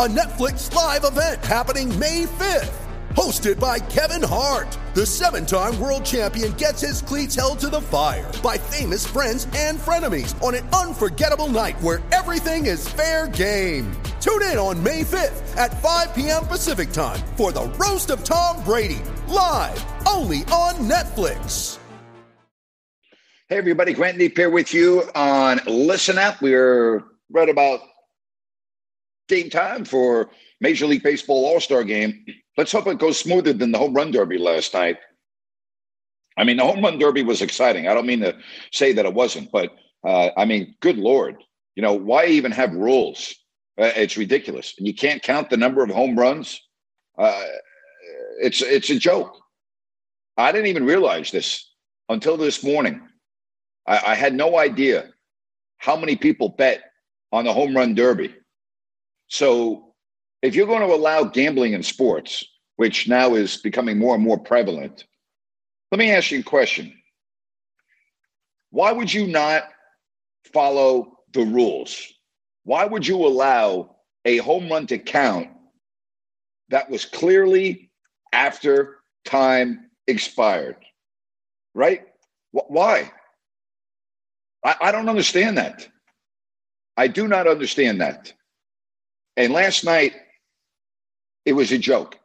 a Netflix live event happening May 5th. Hosted by Kevin Hart, the seven time world champion gets his cleats held to the fire by famous friends and frenemies on an unforgettable night where everything is fair game. Tune in on May 5th at 5 p.m. Pacific time for the Roast of Tom Brady, live only on Netflix. Hey, everybody, Grant Napear here with you on Listen Up. We're right about game time for Major League Baseball All Star game. Let's hope it goes smoother than the home run derby last night. I mean, the home run derby was exciting. I don't mean to say that it wasn't, but uh, I mean, good Lord, you know, why even have rules? Uh, it's ridiculous. And you can't count the number of home runs. Uh, it's it's a joke. I didn't even realize this until this morning. I, I had no idea how many people bet on the home run derby. So, if you're going to allow gambling in sports, which now is becoming more and more prevalent, let me ask you a question. Why would you not follow the rules? Why would you allow a home run to count that was clearly after time expired? Right? Why? I, I don't understand that. I do not understand that. And last night, it was a joke.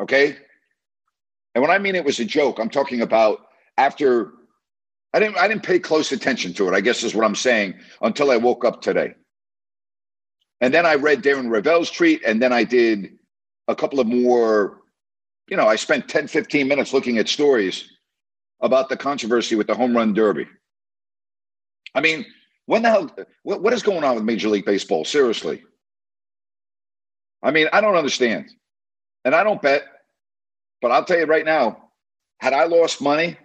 Okay. And when I mean it was a joke, I'm talking about after I didn't I didn't pay close attention to it, I guess is what I'm saying, until I woke up today. And then I read Darren Rovell's tweet, and then I did a couple of more, you know, I spent 10, 15 minutes looking at stories about the controversy with the home run derby. I mean, when the hell, what, what is going on with Major League Baseball? Seriously. I mean, I don't understand. And I don't bet, but I'll tell you right now, had I lost money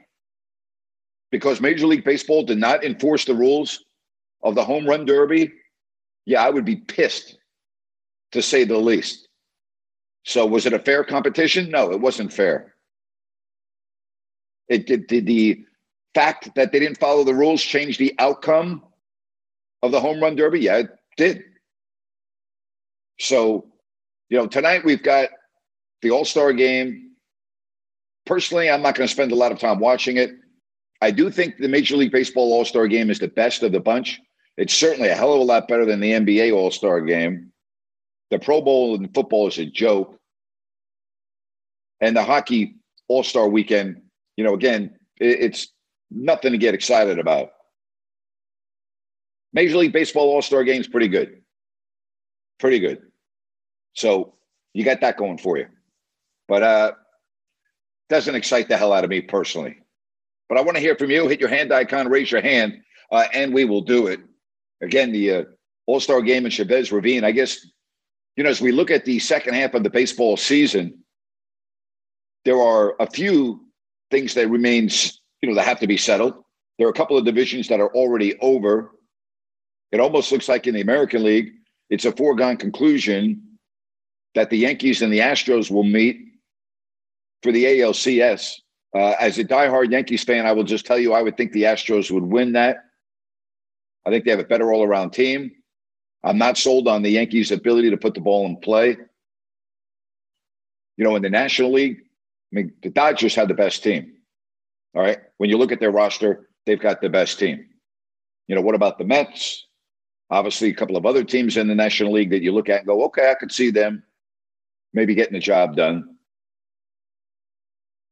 because Major League Baseball did not enforce the rules of the home run derby, yeah, I would be pissed to say the least. So, was it a fair competition? No, it wasn't fair. It did, did the fact that they didn't follow the rules change the outcome of the home run derby? Yeah, it did. So, you know, tonight we've got the All Star game. Personally, I'm not going to spend a lot of time watching it. I do think the Major League Baseball All Star game is the best of the bunch. It's certainly a hell of a lot better than the NBA All Star game. The Pro Bowl in football is a joke. And the hockey All Star weekend, you know, again, it's nothing to get excited about. Major League Baseball All Star game is pretty good. Pretty good. So you got that going for you. But uh doesn't excite the hell out of me personally. But I want to hear from you. Hit your hand icon, raise your hand, uh, and we will do it. Again, the uh, All Star game in Chavez Ravine. I guess, you know, as we look at the second half of the baseball season, there are a few things that remains, you know, that have to be settled. There are a couple of divisions that are already over. It almost looks like in the American League, it's a foregone conclusion that the Yankees and the Astros will meet for the ALCS. Uh, as a diehard Yankees fan, I will just tell you, I would think the Astros would win that. I think they have a better all around team. I'm not sold on the Yankees' ability to put the ball in play. You know, in the National League, I mean, the Dodgers have the best team. All right. When you look at their roster, they've got the best team. You know, what about the Mets? Obviously, a couple of other teams in the National League that you look at and go, okay, I could see them maybe getting the job done.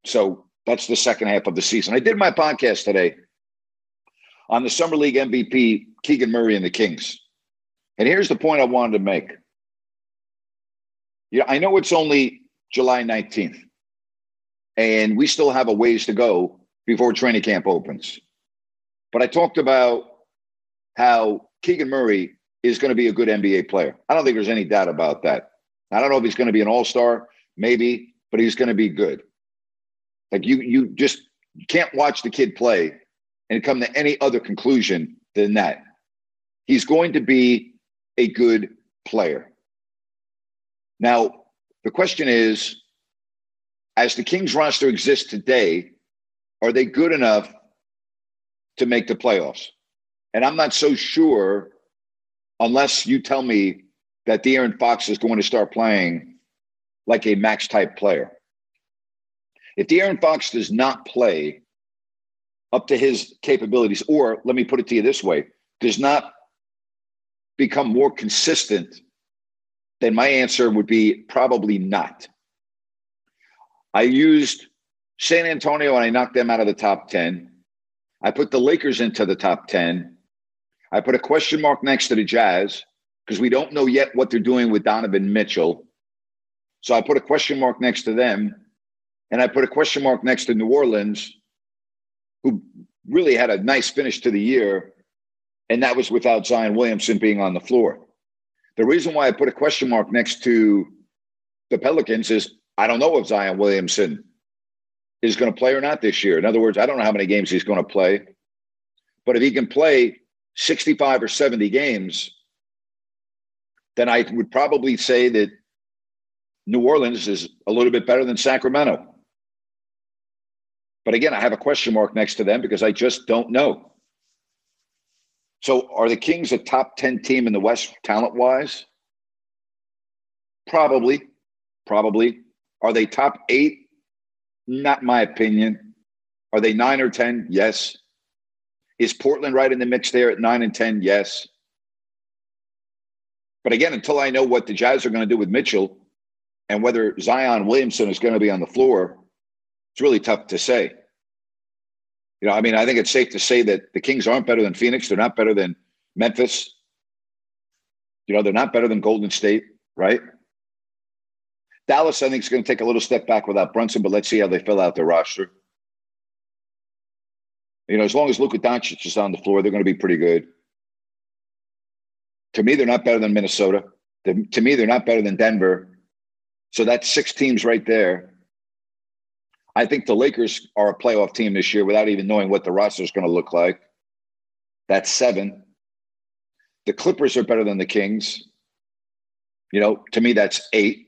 So that's the second half of the season. I did my podcast today on the Summer League MVP, Keegan Murray and the Kings. And here's the point I wanted to make. Yeah, I know it's only July 19th, and we still have a ways to go before training camp opens. But I talked about how Keegan Murray is going to be a good NBA player. I don't think there's any doubt about that. I don't know if he's going to be an all-star, maybe, but he's going to be good. Like you you just can't watch the kid play and come to any other conclusion than that. He's going to be a good player. Now, the question is as the Kings roster exists today, are they good enough to make the playoffs? And I'm not so sure unless you tell me that De'Aaron Fox is going to start playing like a max type player. If De'Aaron Fox does not play up to his capabilities, or let me put it to you this way, does not become more consistent, then my answer would be probably not. I used San Antonio and I knocked them out of the top 10. I put the Lakers into the top 10. I put a question mark next to the Jazz because we don't know yet what they're doing with Donovan Mitchell. So I put a question mark next to them. And I put a question mark next to New Orleans, who really had a nice finish to the year. And that was without Zion Williamson being on the floor. The reason why I put a question mark next to the Pelicans is I don't know if Zion Williamson is going to play or not this year. In other words, I don't know how many games he's going to play. But if he can play 65 or 70 games, then I would probably say that New Orleans is a little bit better than Sacramento. But again, I have a question mark next to them because I just don't know. So are the Kings a top 10 team in the West talent wise? Probably. Probably. Are they top eight? Not my opinion. Are they nine or 10? Yes. Is Portland right in the mix there at nine and 10? Yes. But again, until I know what the Jazz are going to do with Mitchell and whether Zion Williamson is going to be on the floor, it's really tough to say. You know, I mean, I think it's safe to say that the Kings aren't better than Phoenix. They're not better than Memphis. You know, they're not better than Golden State, right? Dallas, I think, is going to take a little step back without Brunson, but let's see how they fill out their roster. You know, as long as Luka Doncic is on the floor, they're going to be pretty good. To me, they're not better than Minnesota. To me, they're not better than Denver. So that's six teams right there. I think the Lakers are a playoff team this year without even knowing what the roster is going to look like. That's seven. The Clippers are better than the Kings. You know, to me, that's eight.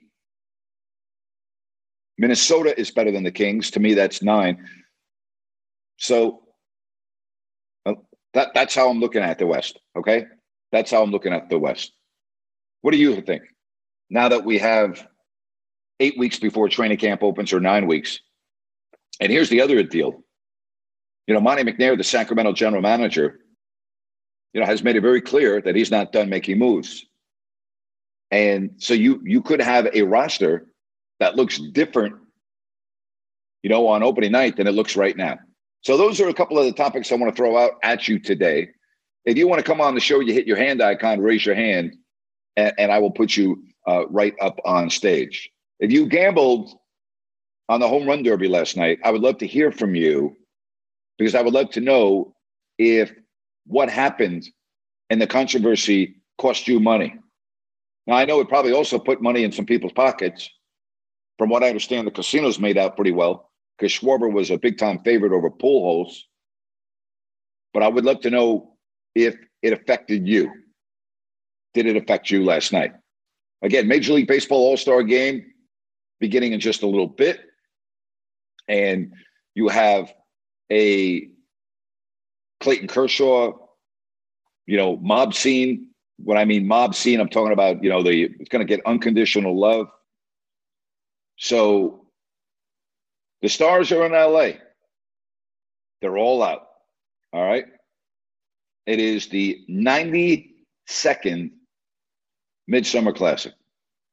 Minnesota is better than the Kings. To me, that's nine. So uh, that, that's how I'm looking at the West. Okay. That's how I'm looking at the West. What do you think? Now that we have eight weeks before training camp opens or nine weeks, and here's the other deal. You know, Monte McNair, the Sacramento general manager, you know, has made it very clear that he's not done making moves. And so you you could have a roster that looks different, you know, on opening night than it looks right now. So those are a couple of the topics I want to throw out at you today. If you want to come on the show, you hit your hand icon, raise your hand, and, and I will put you uh, right up on stage. If you gambled on the home run derby last night. I would love to hear from you because I would love to know if what happened and the controversy cost you money. Now, I know it probably also put money in some people's pockets. From what I understand, the casinos made out pretty well because Schwarber was a big time favorite over Pujols. But I would love to know if it affected you. Did it affect you last night? Again, Major League Baseball All Star game beginning in just a little bit and you have a Clayton Kershaw, you know, mob scene. When I mean mob scene, I'm talking about, you know, the it's going to get unconditional love. So the stars are in LA. They're all out. All right. It is the 92nd Midsummer Classic.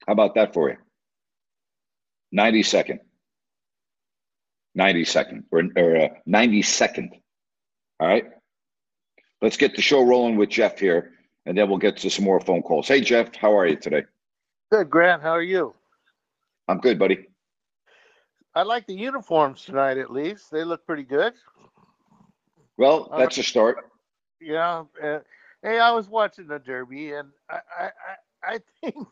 How about that for you? 92nd. 90 second or, or uh, 90 second. All right. Let's get the show rolling with Jeff here, and then we'll get to some more phone calls. Hey, Jeff, how are you today? Good, Grant. How are you? I'm good, buddy. I like the uniforms tonight. At least they look pretty good. Well, that's a start. Yeah. Uh, hey, I was watching the Derby, and I I, I, I think.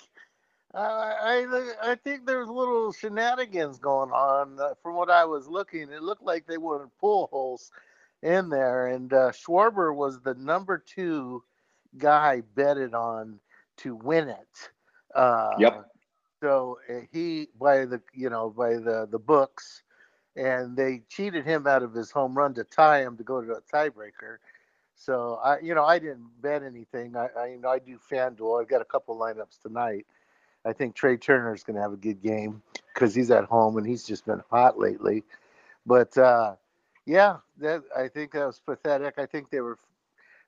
I I think there's little shenanigans going on. Uh, from what I was looking, it looked like they wanted Pujols in there, and uh, Schwarber was the number two guy betted on to win it. Uh, Yep. So uh, he by the you know by the the books, and they cheated him out of his home run to tie him to go to a tiebreaker. So I you know I didn't bet anything. I I, you know, I do FanDuel. I've got a couple lineups tonight. I think Trea Turner is going to have a good game because he's at home and he's just been hot lately. But uh, yeah, that I think that was pathetic. I think they were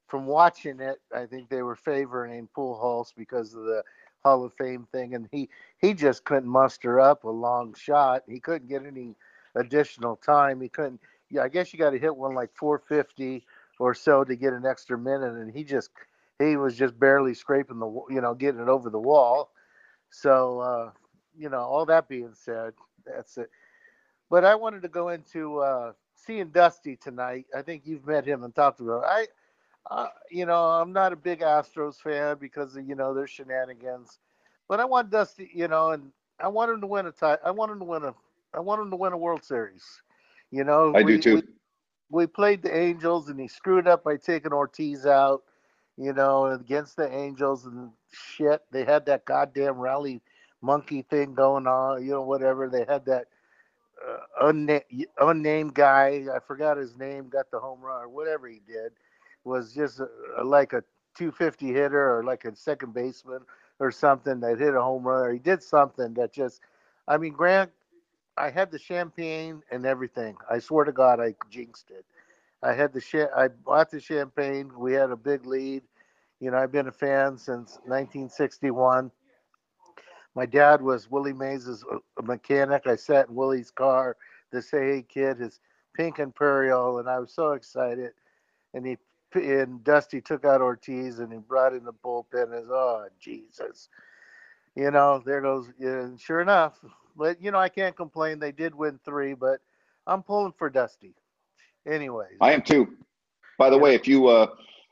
from watching it. I think they were favoring Pujols because of the Hall of Fame thing, and he he just couldn't muster up a long shot. He couldn't get any additional time. He couldn't. Yeah, I guess you got to hit one like 450 or so to get an extra minute, and he just he was just barely scraping the you know getting it over the wall. So uh, you know, all that being said, that's it. But I wanted to go into uh, seeing Dusty tonight. I think you've met him and talked about. It. I uh, you know, I'm not a big Astros fan because of you know their shenanigans, but I want Dusty, you know, and I want him to win a tie. I want him to win a. I want him to win a World Series. You know, I we, do too. We, played the Angels and he screwed up by taking Ortiz out. You know, against the Angels and shit. They had that goddamn rally monkey thing going on. You know, whatever. They had that uh, unna- unnamed guy. I forgot his name. Got the home run or whatever he did was just a, a, like a 250 hitter or like a second baseman or something that hit a home run or he did something that just I mean Grant I had the champagne and everything. I swear to God I jinxed it. I had the cha- I bought the champagne. We had a big lead. You know, I've been a fan since 1961. My dad was Willie Mays' mechanic. I sat in Willie's car to say, hey, kid, his pink Imperial, and I was so excited. And he and Dusty took out Ortiz and he brought in the bullpen. As oh Jesus, you know there goes. Yeah, sure enough, but you know I can't complain. They did win three, but I'm pulling for Dusty. Anyways, I am too. By the way, if you uh,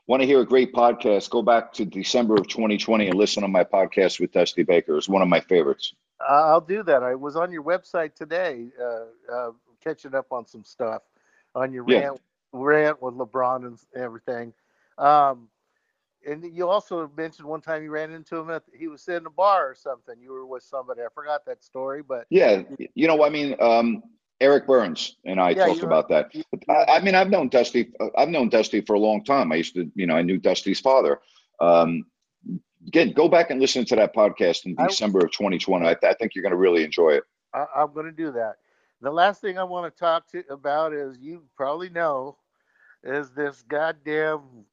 want to hear a great podcast, go back to December of 2020 and listen to my podcast with Dusty Baker. It's one of my favorites. I'll do that. I was on your website today, uh, uh, catching up on some stuff on your Yeah. rant rant with LeBron and everything. Um, and you also mentioned one time you ran into him at he was sitting in a bar or something. You were with somebody. I forgot that story, but Yeah, you know, I mean, um, Eric Burns and I Yeah, talked about that. I, I mean, I've known Dusty. I've known Dusty for a long time. I used to, you know, I knew Dusty's father. Um, again, go back and listen to that podcast in I- December of 2020. I, I think you're going to really enjoy it. I, I'm going to do that. The last thing I want to talk to about is you probably know is this goddamn,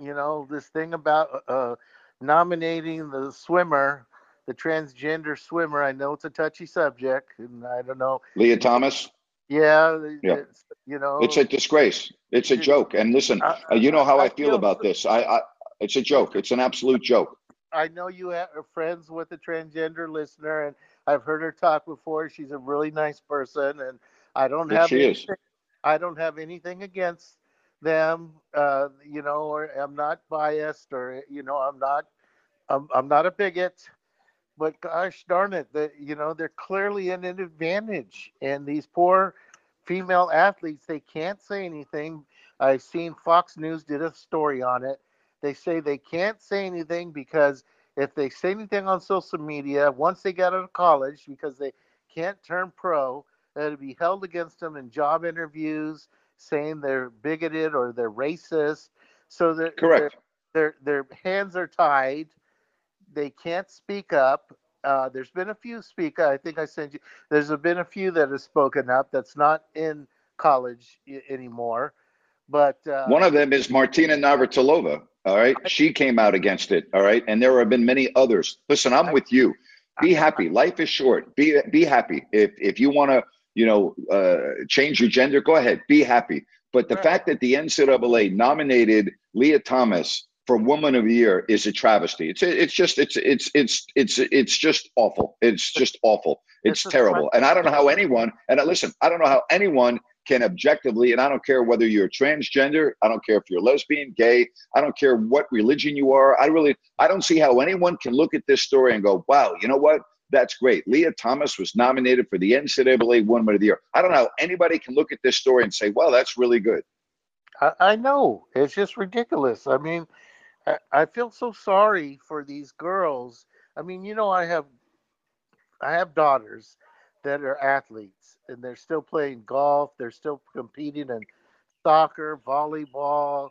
you know, this thing about uh, nominating the swimmer, the transgender swimmer. I know it's a touchy subject, and I don't know. Lia Thomas, Yeah, Yeah. you know, it's a disgrace. It's a joke. And listen, I- uh, you know how I I feel feel about this. I, I, it's a joke. It's an absolute joke. I know you are friends with a transgender listener, and I've heard her talk before. She's a really nice person, and I don't have she is. I don't have anything against them. Uh, you know, or I'm not biased, or you know, I'm not, I'm, I'm not a bigot. But gosh darn it, that you know, they're clearly in an advantage, and these poor female athletes, they can't say anything. I've seen Fox News did a story on it they say they can't say anything because if they say anything on social media, once they get out of college, because they can't turn pro, it'll be held against them in job interviews, saying they're bigoted or they're racist. So that Correct. their their hands are tied. They can't speak up. Uh, there's been a few speak. I think I sent you. There's been a few that have spoken up. That's not in college i- anymore. But uh, One of them is Martina Navratilova. All right. She came out against it. All right. And there have been many others. Listen, I'm with you. Be happy. Life is short. Be be happy. If if you want to, you know, uh, change your gender, go ahead. Be happy. But the Right. fact that the NCAA nominated Lia Thomas for Woman of the Year is a travesty. It's it's just it's it's it's it's it's just awful. It's just awful. It's, terrible. And I don't know how anyone and I, listen, I don't know how anyone can objectively, and I don't care whether you're transgender, I don't care if you're lesbian, gay, I don't care what religion you are. I really I don't see how anyone can look at this story and go, wow, you know what? That's great. Lia Thomas was nominated for the NCAA Woman of the Year. I don't know anybody can look at this story and say, well, that's really good. I, I know it's just ridiculous. I mean, I, I feel so sorry for these girls. I mean, you know, I have I have daughters that are athletes, and they're still playing golf. They're still competing in soccer, volleyball.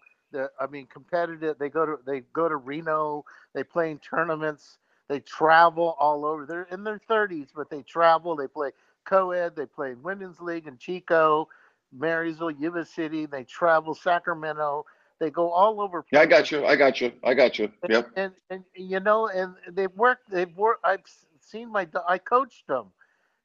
I mean, competitive. They go to they go to Reno. They play in tournaments. They travel all over. They're in their 30s, but they travel. They play co-ed. They play in women's league in Chico, Marysville, Yuba City. They travel Sacramento. They go all over. Yeah, I got you. I got you. I got you. Yep. and, and you know, and they've worked. They've worked. I've seen my. I coached them,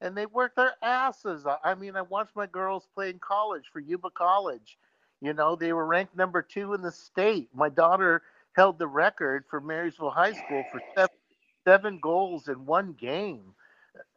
and they work their asses. off. I mean, I watched my girls play in college for Yuba College. You know, they were ranked number two in the state. My daughter held the record for Marysville High School for seven, seven goals in one game.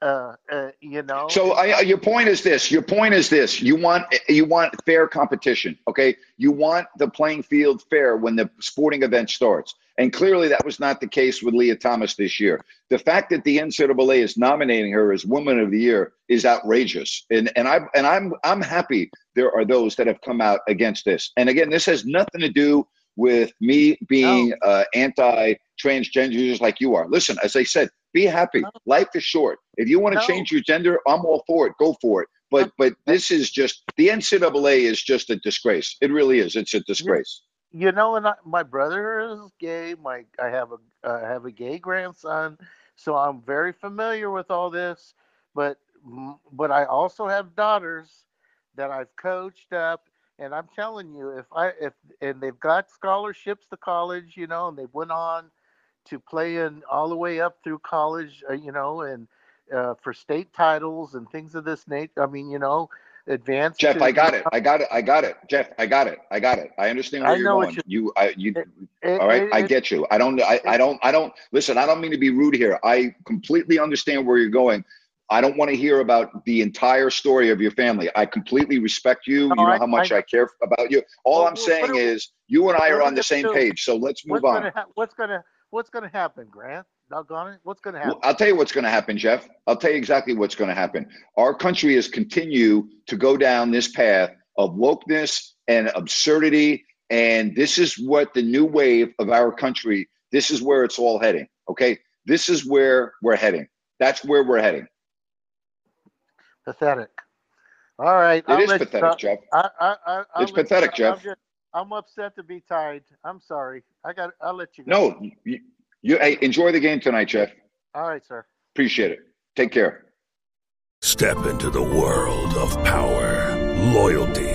Uh, uh, you know. So I, your point is this. Your point is this. You want you want fair competition. Okay. You want the playing field fair when the sporting event starts. And clearly that was not the case with Lia Thomas this year. The fact that the NCAA is nominating her as Woman of the Year is outrageous. And and I and I'm I'm happy there are those that have come out against this. And again, this has nothing to do with me being uh, anti-transgender just like you are. Listen, as I said, be happy. No. Life is short. If you want to No. change your gender, I'm all for it. Go for it. But but this is just the NCAA is just a disgrace. It really is. It's a disgrace. you know, and I, my brother is gay. My I have a I have a gay grandson, so I'm very familiar with all this. But but I also have daughters that I've coached up, and I'm telling you, if I if and they've got scholarships to college, you know, and they went on to play in all the way up through college, uh, you know, and uh, for state titles and things of this nature. I mean, you know, advanced. Jeff, to- I got it. I got it. I got it. Jeff, I got it. I got it. I understand where I you're know what going. You, I, you. It- All right, it- I get you. I don't. I, I don't. I don't. Listen, I don't mean to be rude here. I completely understand where you're going. I don't want to hear about the entire story of your family. I completely respect you. No, you know I- how much I- I, care about you. All Well, I'm saying are is, you and I are on the same do? page. So let's move what's on. gonna ha- what's gonna what's gonna happen, Grant? Doggone it, what's gonna happen? Well, I'll tell you what's to happen, Jeff. I'll tell you exactly what's to happen. Our country is continue to go down this path of wokeness and absurdity, and this is what the new wave of our country. This is where it's all heading. Okay, this is where we're heading. That's where we're heading. Pathetic. All right, It I'll is let you pathetic. Jeff. I, I, I, I'll It's let you pathetic. Jeff. I'm, just, I'm upset to be tied. I'm sorry. I got. I'll let you go. No, you, you hey, enjoy the game tonight, Jeff. All right, sir. Appreciate it. Take care. Step into the world of power, loyalty,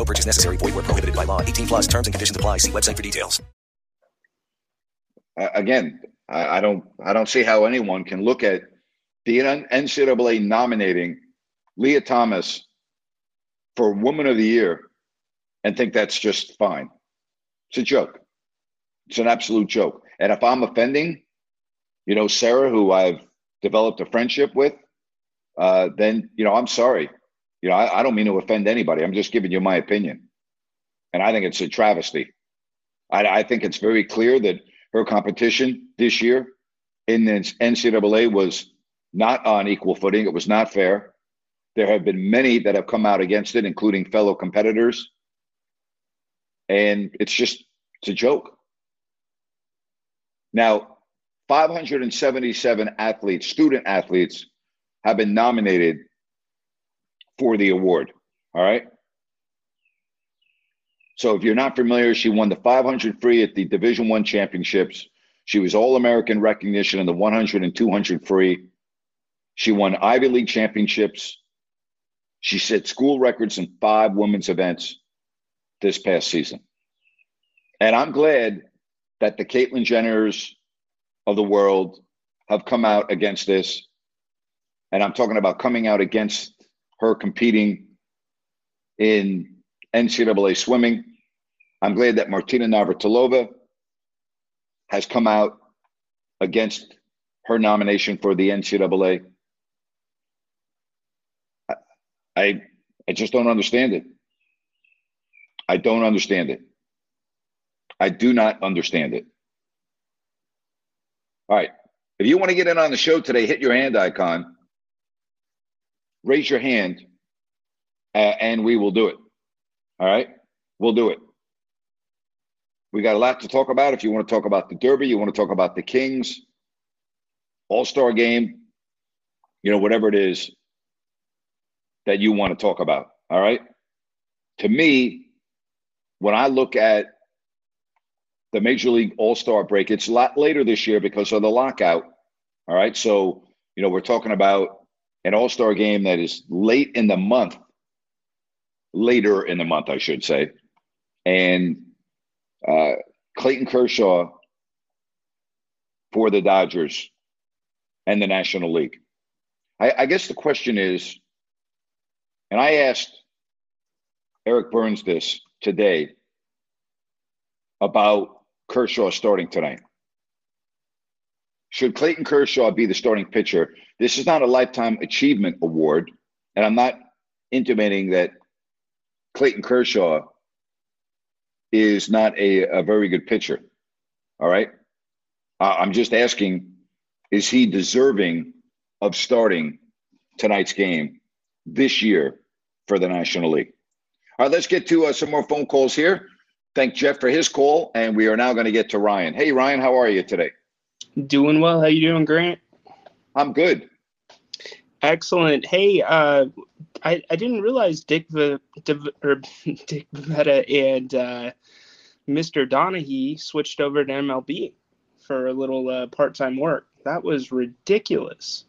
No purchase necessary. Void where prohibited by law. 18 plus terms and conditions apply. See website for details. Uh, again, I, I don't I don't see how anyone can look at the NCAA nominating Lia Thomas for Woman of the Year and think that's just fine. It's a joke. It's an absolute joke. And if I'm offending, you know, Sarah, who I've developed a friendship with, uh, then you know, I'm sorry. You know, I, I don't mean to offend anybody. I'm just giving you my opinion, and I think it's a travesty. I, I think it's very clear that her competition this year in the NCAA was not on equal footing. It was not fair. There have been many that have come out against it, including fellow competitors. And it's just, it's a joke. Now, 577 athletes, student athletes, have been nominated for the award. All right. So if you're not familiar, she won the 500 free at the Division One championships. She was All American recognition in the 100 and 200 free. She won Ivy League championships. She set school records in five women's events this past season. And I'm glad that the Caitlyn Jenners of the world have come out against this. And I'm talking about coming out against her competing in NCAA swimming. I'm glad that Martina Navratilova has come out against her nomination for the NCAA. I I just don't understand it. I don't understand it. I do not understand it. All right. If you want to get in on the show today, hit your hand icon, raise your hand, uh, and we will do it. All right. We'll do it. We got a lot to talk about. If you want to talk about the Derby, you want to talk about the Kings, All Star game, you know, whatever it is that you want to talk about. All right. To me, when I look at the Major League All Star break, it's a lot later this year because of the lockout. All right. So, you know, we're talking about an All Star game that is late in the month, later in the month, I should say. And uh, Clayton Kershaw for the Dodgers and the National League. I, I guess the question is, and I asked Eric Burns this today about Kershaw starting tonight. Should Clayton Kershaw be the starting pitcher? This is not a lifetime achievement award, and I'm not intimating that Clayton Kershaw is not a, a very good pitcher. All right. I'm just asking is he deserving of starting tonight's game this year for the National League? All right, let's get to uh, some more phone calls here. Thank Jeff for his call, and we are now going to get to Ryan. Hey, Ryan, how are you today? Doing well. How you doing, Grant? I'm good. Excellent. Hey, uh, I, I didn't realize Dick v, or Dick Vetta and uh, Mr. Donaghy switched over to MLB for a little uh, part-time work. That was ridiculous.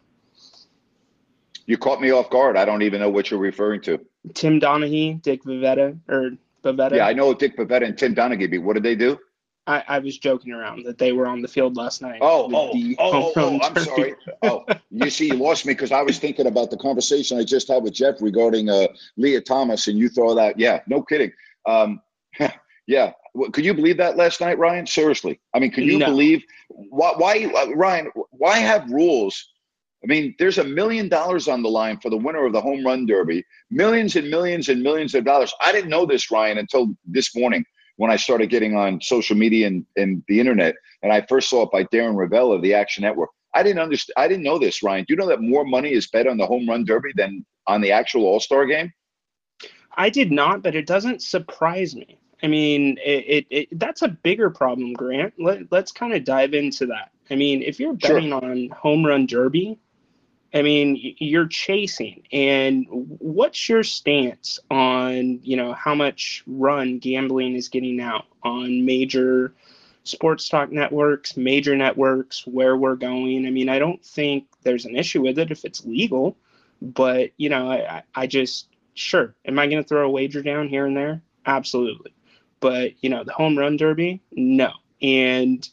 You caught me off guard. I don't even know what you're referring to. Tim Donaghy, Dick Vivetta, or Bavetta. Yeah, I know Dick Bavetta and Tim Donaghy. But what did they do? I, I was joking around that they were on the field last night. Oh, oh, oh, oh, I'm sorry. Oh, you see, you lost me because I was thinking about the conversation I just had with Jeff regarding uh, Lia Thomas, and you throw that. Yeah, no kidding. Um, yeah, could you believe that last night, Ryan? Seriously, I mean, could you no. believe why? Why, uh, Ryan? Why have rules? I mean, there's a million dollars on the line for the winner of the home run derby. Millions and millions and millions of dollars. I didn't know this, Ryan, until this morning when I started getting on social media and, and the internet, and I first saw it by Darren Rovell of the Action Network. I didn't understand. I didn't know this, Ryan. Do you know that more money is bet on the home run derby than on the actual All Star game? I did not, but it doesn't surprise me. I mean, it, it, it that's a bigger problem, Grant. Let, let's kind of dive into that. I mean, if you're betting sure. on home run derby, I mean, you're chasing. And what's your stance on, you know, how much run gambling is getting out on major sports talk networks, major networks, where we're going? I mean, I don't think there's an issue with it if it's legal, but, you know, I, I just, sure. Am I going to throw a wager down here and there? Absolutely. But, you know, the home run derby, no. And,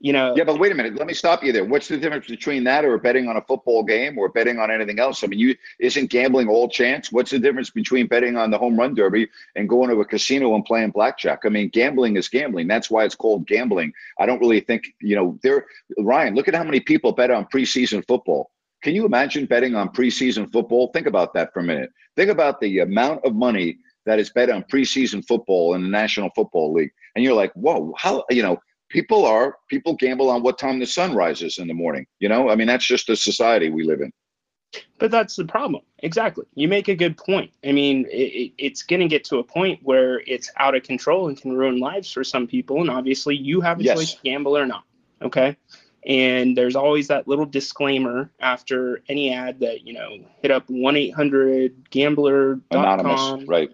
you know. Yeah, but wait a minute. Let me stop you there. What's the difference between that or betting on a football game or betting on anything else? I mean, you isn't gambling all chance. What's the difference between betting on the home run derby and going to a casino and playing blackjack? I mean, gambling is gambling. That's why it's called gambling. I don't really think you know. There, Ryan. Look at how many people bet on preseason football. Can you imagine betting on preseason football? Think about that for a minute. Think about the amount of money that is bet on preseason football in the National Football League. And you're like, whoa, how, you know, people are people gamble on what time the sun rises in the morning. You know, I mean that's just the society we live in. But that's the problem. Exactly. You make a good point. I mean, it, it's going to get to a point where it's out of control and can ruin lives for some people. And obviously, you have a Yes. choice to gamble or not. Okay. And there's always that little disclaimer after any ad that, you know, hit up 1 800 gambler.com Anonymous, right?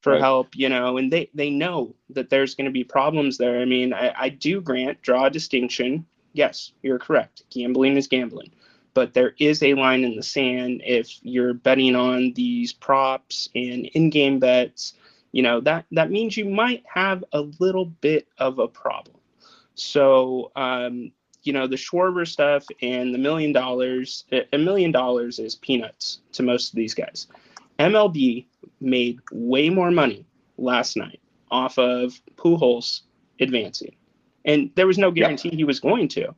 For Right. help, you know, and they, they know that there's going to be problems there. I mean, I, I do grant, draw a distinction. Yes, you're correct. Gambling is gambling. But there is a line in the sand if you're betting on these props and in game bets, you know, that, that means you might have a little bit of a problem. So, um, you know, the Schwarber stuff and the million dollars, a a million dollars is peanuts to most of these guys. MLB made way more money last night off of Pujols advancing. And there was no guarantee he was going to.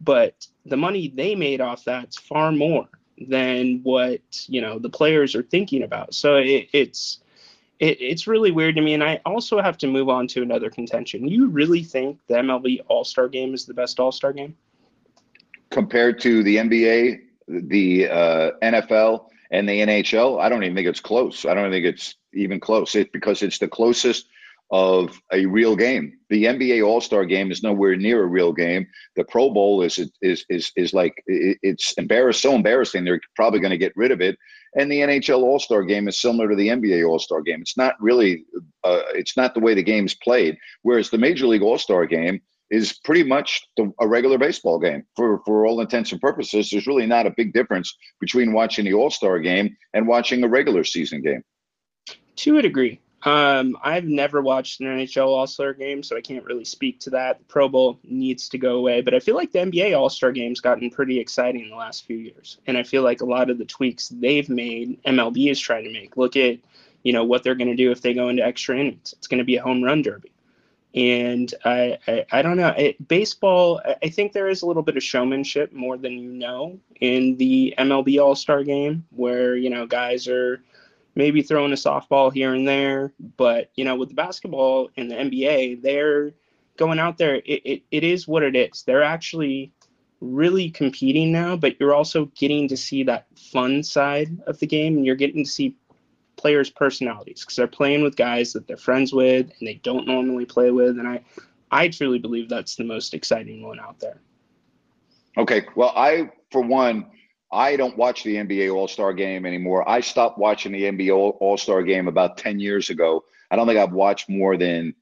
But the money they made off that's far more than what, you know, the players are thinking about. So it, it's it, it's really weird to me. And I also have to move on to another contention. You really think the MLB All Star game is the best All Star game? Compared to the NBA, the uh, NFL, and the NHL, I don't even think it's close. I don't think it's even close. It because it's the closest of a real game. The NBA All Star Game is nowhere near a real game. The Pro Bowl is is is is like it's embarrassed, so embarrassing. They're probably going to get rid of it. And the NHL All Star Game is similar to the NBA All Star Game. It's not really, uh, it's not the way the game's played. Whereas the Major League All Star Game is pretty much the, a regular baseball game for for all intents and purposes. There's really not a big difference between watching the All Star Game and watching a regular season game. To a degree. Um, I've never watched an NHL All Star game, so I can't really speak to that. The Pro Bowl needs to go away, but I feel like the NBA All Star game's gotten pretty exciting in the last few years, and I feel like a lot of the tweaks they've made, MLB is trying to make. Look at, you know, what they're going to do if they go into extra innings. It's going to be a home run derby, and I, I, I don't know. It, baseball, I- think there is a little bit of showmanship more than you know in the MLB All Star game, where you know guys are maybe throwing a softball here and there. But, you know, with the basketball and the NBA, they're going out there. It, it, it is what it is. They're actually really competing now, but you're also getting to see that fun side of the game and you're getting to see players' personalities because they're playing with guys that they're friends with and they don't normally play with. And I, I truly believe that's the most exciting one out there. Okay. Well, I, for one, I don't watch the NBA All Star game anymore. I stopped watching the NBA All Star game about 10 years ago. I don't think I've watched more than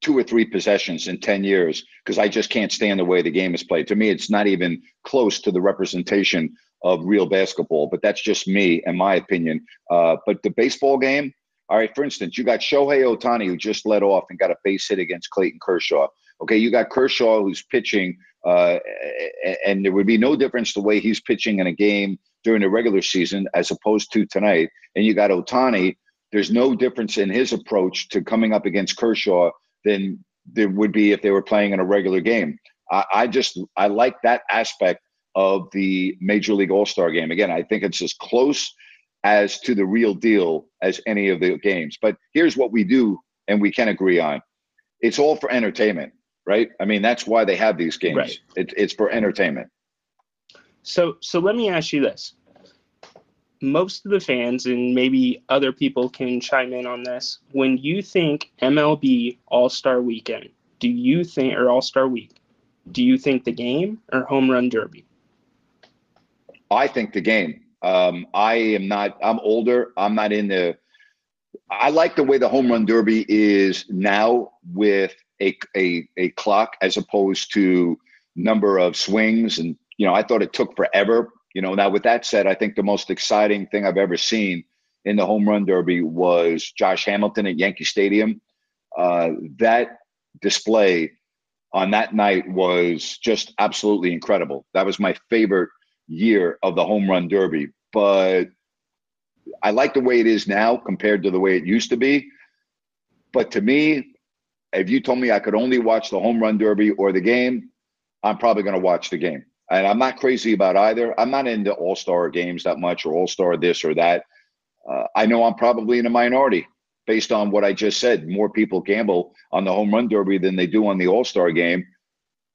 two or three possessions in 10 years because I just can't stand the way the game is played. To me, it's not even close to the representation of real basketball, but that's just me and my opinion. Uh, but the baseball game, all right, for instance, you got Shohei Ohtani who just led off and got a base hit against Clayton Kershaw. Okay, you got Kershaw who's pitching, uh, and there would be no difference the way he's pitching in a game during the regular season as opposed to tonight. And you got Ohtani. There's no difference in his approach to coming up against Kershaw than there would be if they were playing in a regular game. I, I just I like that aspect of the Major League All Star game. Again, I think it's as close as to the real deal as any of the games. But here's what we do, and we can agree on: it's all for entertainment, right? I mean, that's why they have these games. Right. It, it's for entertainment. So so let me ask you this. Most of the fans and maybe other people can chime in on this. When you think MLB All-Star Weekend, do you think or All-Star Week, do you think the game or home run derby? I think the game. Um, I am not. I'm older. I'm not in the. I like the way the home run derby is now with a a a clock as opposed to number of swings, and you know I thought it took forever. You know now with that said, I think the most exciting thing I've ever seen in the home run derby was Josh Hamilton at Yankee Stadium. Uh, that display on that night was just absolutely incredible. That was my favorite year of the home run derby. But I like the way it is now compared to the way it used to be. But to me, if you told me I could only watch the home run derby or the game, I'm probably going to watch the game. And I'm not crazy about either. I'm not into all star games that much or all star this or that. Uh, I know I'm probably in a minority, based on what I just said. More people gamble on the home run derby than they do on the All Star game.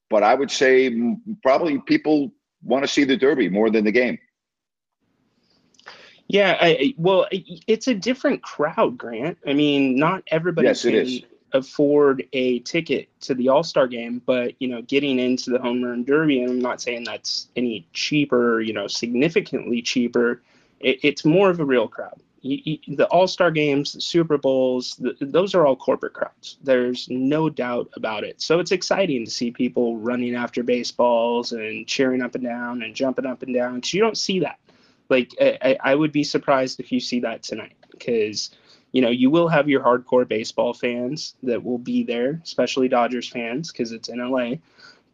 But I would say probably people want to see the derby more than the game. Yeah, I, well, it's a different crowd, Grant. I mean, not everybody yes, can afford a ticket to the All Star game, but you know, getting into the home run derby, and I'm not saying that's any cheaper, you know, significantly cheaper. It, it's more of a real crowd. You, you, the All Star games, the Super Bowls, the, those are all corporate crowds. There's no doubt about it. So it's exciting to see people running after baseballs and cheering up and down and jumping up and down because you don't see that like I, I would be surprised if you see that tonight because you know you will have your hardcore baseball fans that will be there, especially Dodgers fans because it's in LA.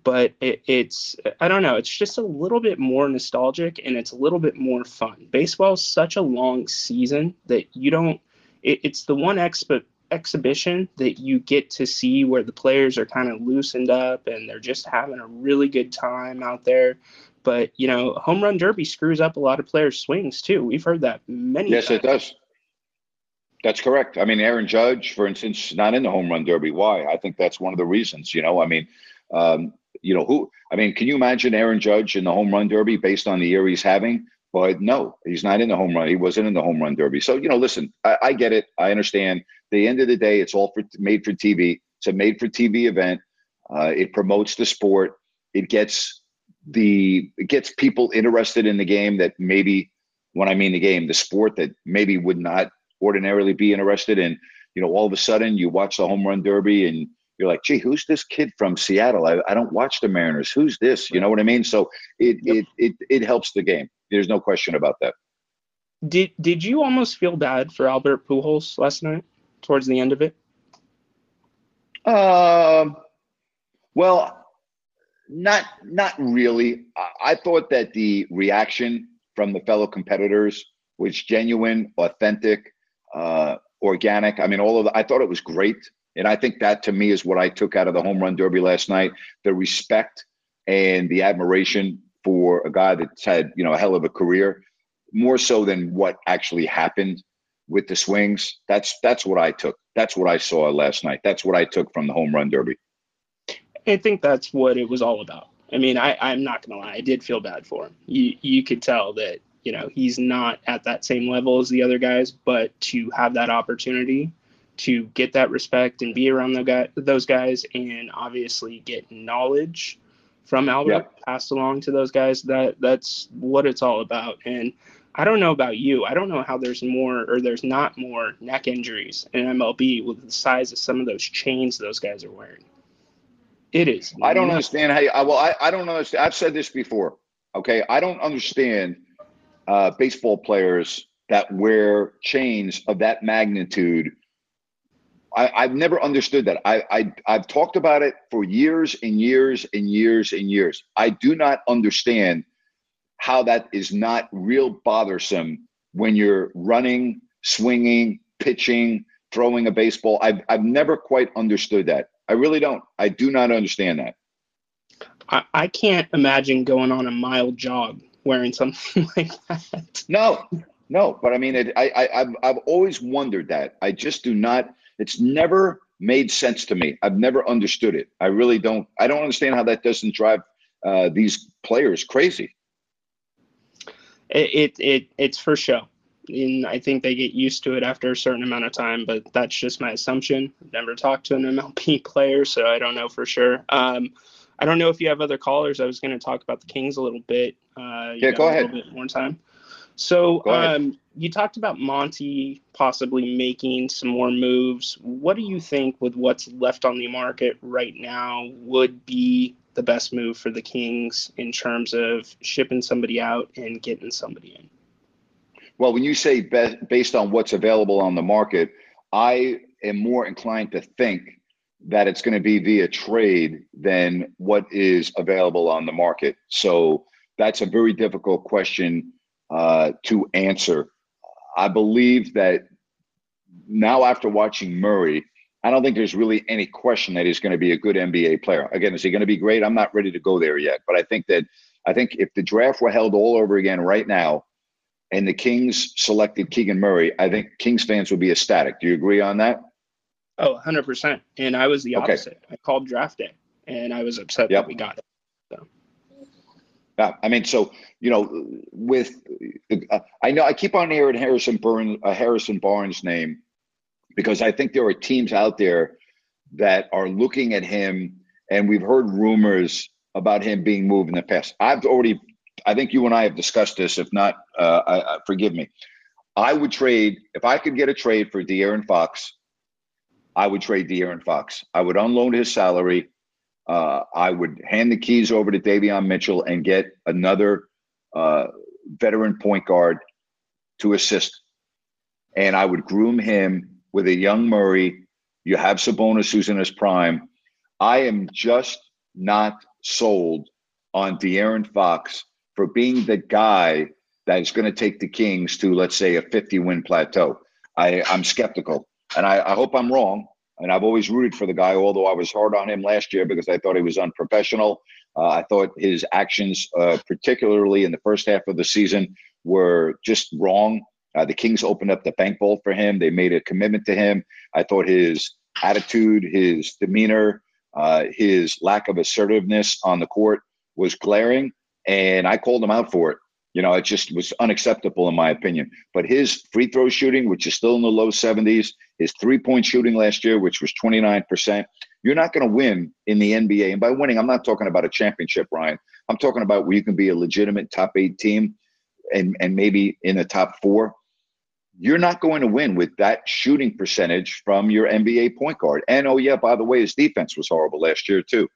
But it, it's I don't know, it's just a little bit more nostalgic and it's a little bit more fun. Baseball is such a long season that you don't. It, it's the one expo, exhibition that you get to see where the players are kind of loosened up and they're just having a really good time out there but you know, home run derby screws up a lot of players' swings too. We've heard that many. Yes, times. it does. That's correct. I mean, Aaron Judge, for instance, not in the home run derby. Why? I think that's one of the reasons. You know, I mean, um, you know who? I mean, can you imagine Aaron Judge in the home run derby based on the year he's having? But no, he's not in the home run. He wasn't in the home run derby. So you know, listen, I, I get it. I understand. The end of the day, it's all for made for TV. It's a made for TV event. Uh, it promotes the sport. It gets the it gets people interested in the game that maybe when I mean the game, the sport that maybe would not ordinarily be interested in. You know, all of a sudden you watch the home run derby and you're like, gee, who's this kid from Seattle? I, I don't watch the Mariners. Who's this? You know what I mean? So it, yep. it it it helps the game. There's no question about that. Did did you almost feel bad for Albert Pujols last night towards the end of it? Um. Well, not not really. I thought that the reaction from the fellow competitors was genuine, authentic, uh, organic. I mean, all of the, I thought it was great, and I think that to me is what I took out of the home run derby last night: the respect and the admiration for a guy that's had you know a hell of a career, more so than what actually happened with the swings. That's that's what I took. That's what I saw last night. That's what I took from the home run derby. I think that's what it was all about. I mean, I, I'm not gonna lie, I did feel bad for him. You you could tell that you know he's not at that same level as the other guys, but to have that opportunity to get that respect and be around the guy, those guys, and obviously get knowledge from Albert yep. passed along to those guys. That that's what it's all about. And I don't know about you. I don't know how there's more or there's not more neck injuries in MLB with the size of some of those chains those guys are wearing. It is. I don't understand how. You, well, I, I don't understand. I've said this before. Okay, I don't understand uh, baseball players that wear chains of that magnitude. I, I've never understood that. I, I I've talked about it for years and years and years and years. I do not understand how that is not real bothersome when you're running, swinging, pitching, throwing a baseball. I've I've never quite understood that. I really don't. I do not understand that. I, I can't imagine going on a mile jog wearing something like that. No, no. But I mean, it, I, I, I've, I've always wondered that. I just do not. It's never made sense to me. I've never understood it. I really don't. I don't understand how that doesn't drive uh, these players crazy. It, it, it it's for show and I think they get used to it after a certain amount of time. But that's just my assumption. I've never talked to an MLB player, so I don't know for sure. Um, I don't know if you have other callers. I was going to talk about the Kings a little bit. Uh, yeah, go ahead. A little bit more time. So um, you talked about Monte possibly making some more moves. What do you think, with what's left on the market right now, would be the best move for the Kings in terms of shipping somebody out and getting somebody in? Well, when you say be- based on what's available on the market, I am more inclined to think that it's going to be via trade than what is available on the market. So that's a very difficult question uh, to answer. I believe that now, after watching Murray, I don't think there's really any question that he's going to be a good NBA player. Again, is he going to be great? I'm not ready to go there yet, but I think that I think if the draft were held all over again right now, and the Kings selected Keegan Murray, I think Kings fans would be ecstatic. Do you agree on that? Oh, 100%. And I was the Okay. opposite. I called draft day and I was upset Yep. that we got it. Yeah, I mean, so you know, with uh, I know I keep on hearing Harrison uh, Harrison Barnes' name because I think there are teams out there that are looking at him, and we've heard rumors about him being moved in the past. I've already, I think you and I have discussed this. If not, uh, I, I, forgive me. I would trade if I could get a trade for De'Aaron Fox. I would trade De'Aaron Fox. I would unload his salary. Uh, I would hand the keys over to Davion Mitchell and get another uh, veteran point guard to assist. And I would groom him with a young Murray. You have Sabonis who's in his prime. I am just not sold on De'Aaron Fox for being the guy that is going to take the Kings to, let's say, a 50 win plateau. I, I'm skeptical. And I, I hope I'm wrong. And I've always rooted for the guy, although I was hard on him last year because I thought he was unprofessional. Uh, I thought his actions, uh, particularly in the first half of the season, were just wrong. Uh, the Kings opened up the bank vault for him. They made a commitment to him. I thought his attitude, his demeanor, uh, his lack of assertiveness on the court was glaring, and I called him out for it. You know, it just was unacceptable in my opinion. But his free throw shooting, which is still in the low 70s, his three point shooting last year, which was 29%, you're not going to win in the NBA. And by winning, I'm not talking about a championship, Ryan. I'm talking about where you can be a legitimate top eight team and, and maybe in the top four. You're not going to win with that shooting percentage from your NBA point guard. And oh, yeah, by the way, his defense was horrible last year, too.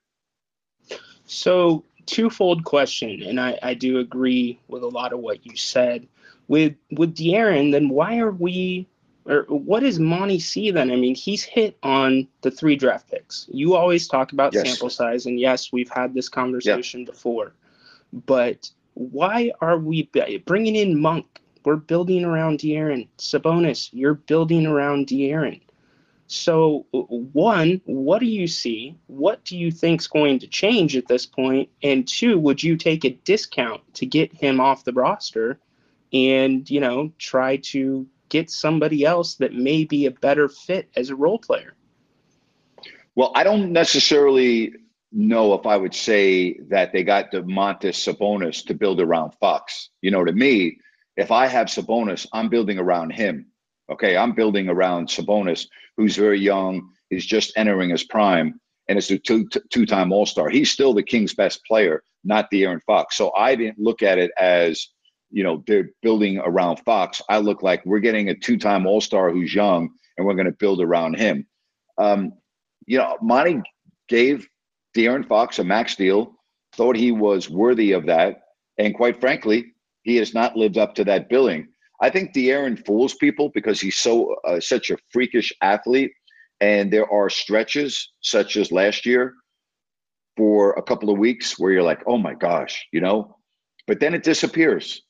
So, twofold question, and I, I do agree with a lot of what you said. With with De'Aaron, then why are we or what is Monte C then? I mean, he's hit on the three draft picks. You always talk about Yes. sample size, and yes, we've had this conversation before. But why are we bringing in Monk? We're building around De'Aaron. Sabonis, you're building around De'Aaron. So, one, what do you see? What do you think's going to change at this point? And two, would you take a discount to get him off the roster and, you know, try to get somebody else that may be a better fit as a role player? Well, I don't necessarily know if I would say that they got Domantas Sabonis to build around Fox. You know, to me, if I have Sabonis, I'm building around him. Okay, I'm building around Sabonis, who's very young, is just entering his prime, and is a two two time All Star. He's still the Kings' best player, not De'Aaron Fox. So I didn't look at it as you know they're building around Fox. I look like we're getting a two time All Star who's young, and we're going to build around him. Um, you know, Monte gave De'Aaron Fox a max deal, thought he was worthy of that, and quite frankly, he has not lived up to that billing. I think De'Aaron fools people because he's so uh, such a freakish athlete, and there are stretches such as last year for a couple of weeks where you're like, oh my gosh, you know, but then it disappears,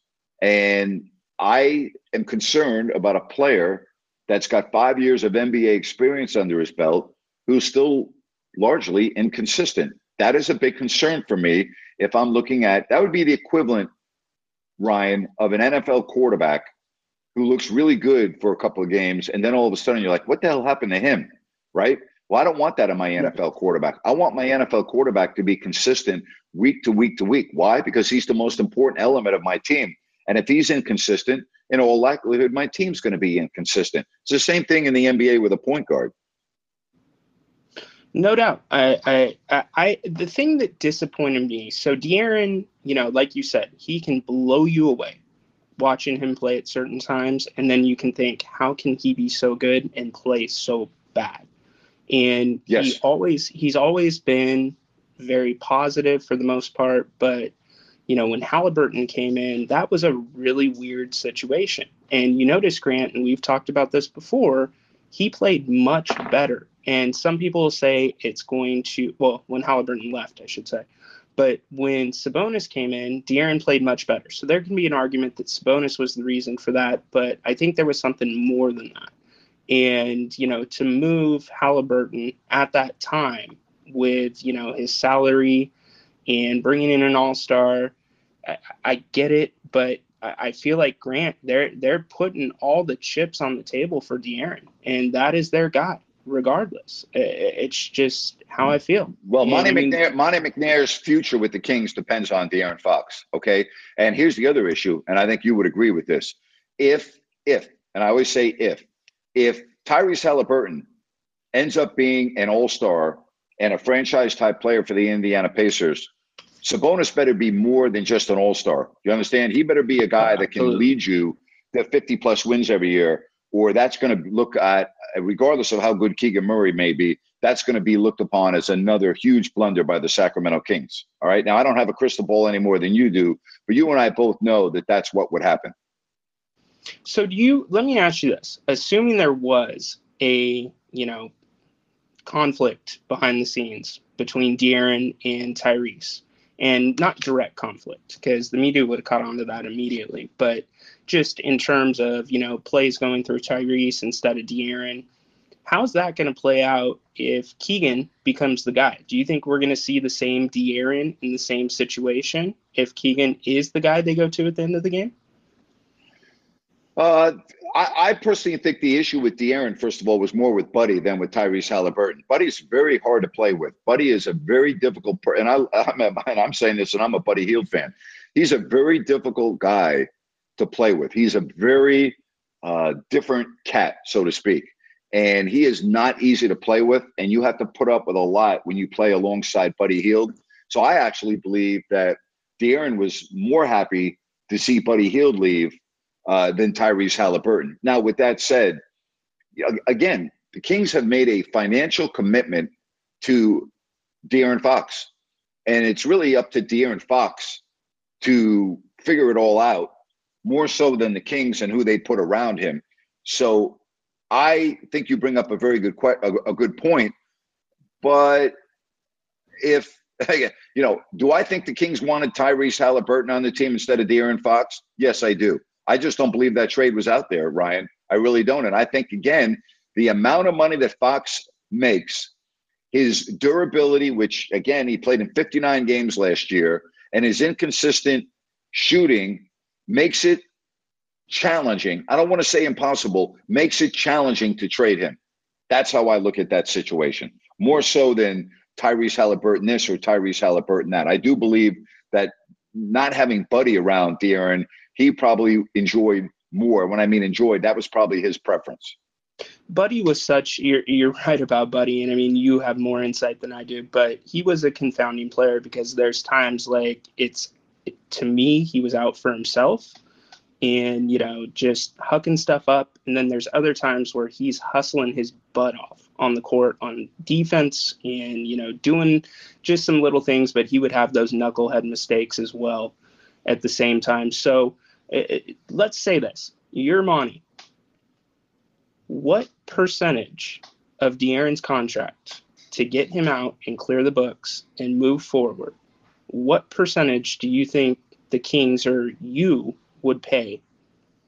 and I am concerned about a player that's got five years of NBA experience under his belt who's still largely inconsistent. That is a big concern for me if I'm looking at that would be the equivalent, Ryan, of an NFL quarterback who looks really good for a couple of games, and then all of a sudden you're like, what the hell happened to him? Right? Well, I don't want that in my NFL quarterback. I want my NFL quarterback to be consistent week to week to week. Why? Because he's the most important element of my team. And if he's inconsistent, in all likelihood, my team's going to be inconsistent. It's the same thing in the NBA with a point guard. No doubt. I, I, I, the thing that disappointed me. So De'Aaron, you know, like you said, he can blow you away watching him play at certain times, and then you can think, how can he be so good and play so bad? And Yes. he always, he's always been very positive for the most part, but you know, when Halliburton came in, that was a really weird situation. And you notice, Grant, and we've talked about this before, he played much better. And some people say it's going to, well, when Halliburton left, I should say. But when Sabonis came in, De'Aaron played much better. So there can be an argument that Sabonis was the reason for that. But I think there was something more than that. And, you know, to move Halliburton at that time with, you know, his salary and bringing in an all star, I, I get it. But I, I feel like Grant, they're they're putting all the chips on the table for De'Aaron, and that is their guy, regardless. It's just how I feel. Well, Monte, I mean, McNair, Monte McNair's future with the Kings depends on De'Aaron Fox. Okay, and here's the other issue, and I think you would agree with this. If if, and I always say if, if Tyrese Halliburton ends up being an All Star and a franchise type player for the Indiana Pacers, Sabonis better be more than just an all star. You understand? He better be a guy that can lead you to 50 plus wins every year, or that's going to look at, regardless of how good Keegan Murray may be, that's going to be looked upon as another huge blunder by the Sacramento Kings. All right. Now, I don't have a crystal ball any more than you do, but you and I both know that that's what would happen. So, do you, let me ask you this assuming there was a, you know, conflict behind the scenes between De'Aaron and Tyrese, and not direct conflict because the media would have caught on to that immediately, but just in terms of you know plays going through Tyrese instead of De'Aaron, how's that going to play out if Keegan becomes the guy? Do you think we're going to see the same De'Aaron in the same situation if Keegan is the guy they go to at the end of the game? Uh, I, I, personally think the issue with De'Aaron, first of all, was more with Buddy than with Tyrese Halliburton. Buddy's very hard to play with. Buddy is a very difficult, per- and I, I'm, and I'm saying this, and I'm a Buddy Hield fan. He's a very difficult guy to play with. He's a very uh, different cat, so to speak, and he is not easy to play with. And you have to put up with a lot when you play alongside Buddy Hield. So I actually believe that De'Aaron was more happy to see Buddy Hield leave uh, than Tyrese Halliburton. Now, with that said, again, the Kings have made a financial commitment to De'Aaron Fox, and it's really up to De'Aaron Fox to figure it all out more so than the Kings and who they put around him. So, I think you bring up a very good que- a, a good point, but if you know, do I think the Kings wanted Tyrese Halliburton on the team instead of De'Aaron Fox? Yes, I do. I just don't believe that trade was out there, Ryan. I really don't. And I think, again, the amount of money that Fox makes, his durability, which, again, he played in 59 games last year, and his inconsistent shooting makes it challenging. I don't want to say impossible, makes it challenging to trade him. That's how I look at that situation, more so than Tyrese Halliburton this or Tyrese Halliburton that. I do believe that not having Buddy around De'Aaron he probably enjoyed more. When I mean enjoyed, that was probably his preference. Buddy was such you're you're right about Buddy, and I mean you have more insight than I do, but he was a confounding player because there's times like it's to me he was out for himself and you know just hucking stuff up and then there's other times where he's hustling his butt off on the court on defense and you know doing just some little things but he would have those knucklehead mistakes as well at the same time so it, let's say this your money. What percentage of De'Aaron's contract to get him out and clear the books and move forward? What percentage do you think the Kings or you would pay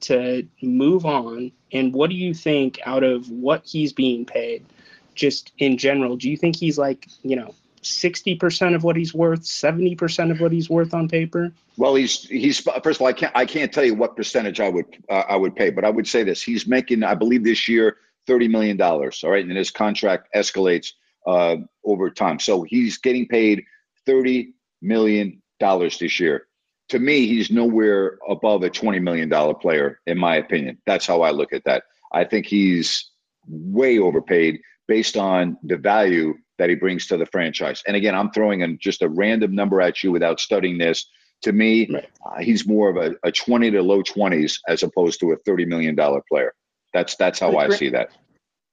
to move on? And what do you think out of what he's being paid, just in general? Do you think he's like, you know, 60% of what he's worth, 70% of what he's worth on paper? Well, he's he's first of all, I can't I can't tell you what percentage I would uh, I would pay, but I would say this: he's making, I believe, this year thirty million dollars. All right, and his contract escalates uh, over time, so he's getting paid thirty million dollars this year. To me, he's nowhere above a twenty million dollar player, in my opinion. That's how I look at that. I think he's way overpaid based on the value that he brings to the franchise. And again, I'm throwing in just a random number at you without studying this. To me, right. uh, he's more of a, a 20 to low 20s as opposed to a 30 million dollar player. That's that's how I see that.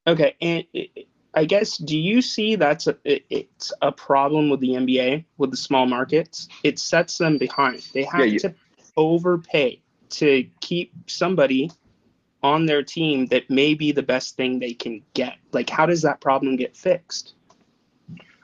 Okay, and I guess do you see that's a, it's a problem with the NBA with the small markets? It sets them behind. They have yeah, you, to overpay to keep somebody on their team that may be the best thing they can get. Like, how does that problem get fixed?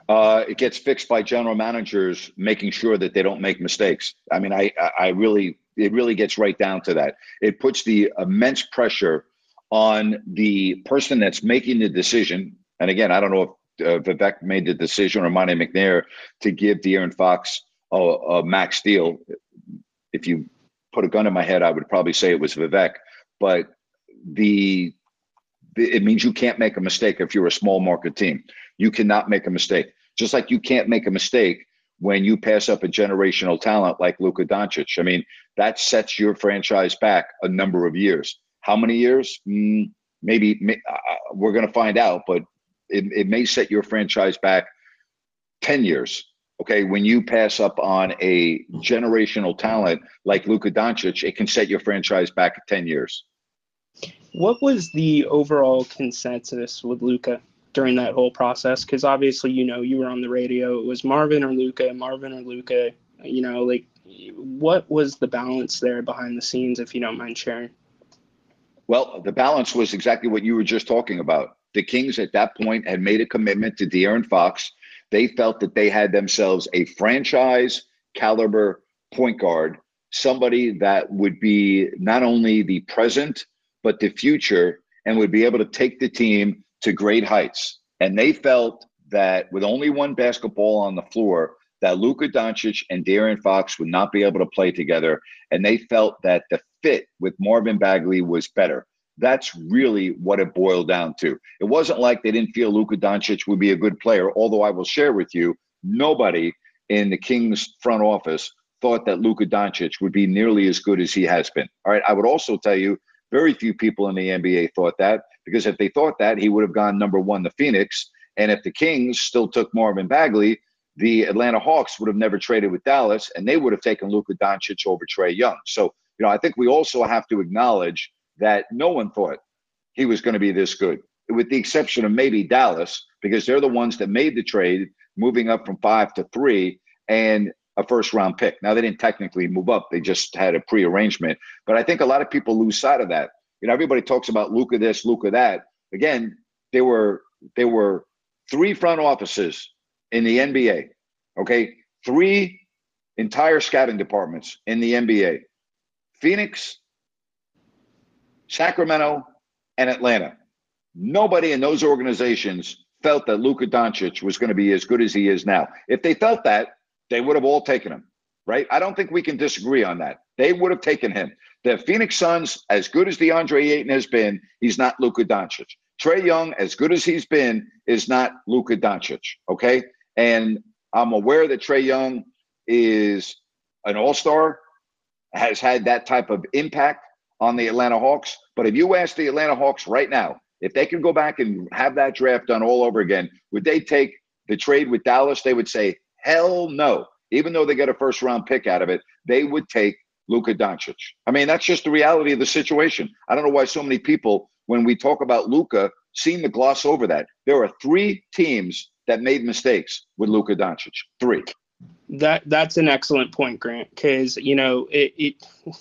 Uh, it gets fixed by general managers making sure that they don't make mistakes. I mean, I, I really, it really gets right down to that. It puts the immense pressure on the person that's making the decision. And again, I don't know if uh, Vivek made the decision or Monte McNair to give De'Aaron Fox a, a max deal. If you put a gun in my head, I would probably say it was Vivek. But the, the it means you can't make a mistake if you're a small market team. You cannot make a mistake. Just like you can't make a mistake when you pass up a generational talent like Luka Doncic. I mean, that sets your franchise back a number of years. How many years? Mm, maybe uh, we're going to find out, but it, it may set your franchise back 10 years. Okay, when you pass up on a generational talent like Luka Doncic, it can set your franchise back 10 years. What was the overall consensus with Luka during that whole process? Because obviously, you know, you were on the radio. It was Marvin or Luka Marvin or Luka You know, like what was the balance there behind the scenes, if you don't mind sharing? Well, the balance was exactly what you were just talking about. The Kings at that point had made a commitment to De'Aaron Fox. They felt that they had themselves a franchise caliber point guard, somebody that would be not only the present, but the future, and would be able to take the team to great heights. And they felt that with only one basketball on the floor, that Luka Doncic and De'Aaron Fox would not be able to play together. And they felt that the fit with Marvin Bagley was better. That's really what it boiled down to. It wasn't like they didn't feel Luka Doncic would be a good player, although I will share with you, nobody in the Kings front office thought that Luka Doncic would be nearly as good as he has been. All right. I would also tell you, very few people in the NBA thought that because if they thought that, he would have gone number one to Phoenix. And if the Kings still took Marvin Bagley, the Atlanta Hawks would have never traded with Dallas and they would have taken Luka Doncic over Trae Young. So, you know, I think we also have to acknowledge that no one thought he was going to be this good, with the exception of maybe Dallas, because they're the ones that made the trade, moving up from five to three and a first round pick. Now, they didn't technically move up, they just had a pre arrangement. But I think a lot of people lose sight of that. You know, everybody talks about Luka this, Luka that. Again, there were there were three front offices in the NBA. Okay, three entire scouting departments in the NBA: Phoenix, Sacramento, and Atlanta. Nobody in those organizations felt that Luka Doncic was going to be as good as he is now. If they felt that, they would have all taken him, right? I don't think we can disagree on that. They would have taken him. The Phoenix Suns, as good as DeAndre Ayton has been, he's not Luka Doncic. Trae Young, as good as he's been, is not Luka Doncic. Okay, and I'm aware that Trae Young is an All Star, has had that type of impact on the Atlanta Hawks. But if you ask the Atlanta Hawks right now, if they could go back and have that draft done all over again, would they take the trade with Dallas? They would say, hell no. Even though they get a first round pick out of it, they would take Luka Doncic. I mean, that's just the reality of the situation. I don't know why so many people, when we talk about Luka, seem to gloss over that. There are three teams that made mistakes with Luka Doncic. Three. That that's an excellent point, Grant. Because you know, it, it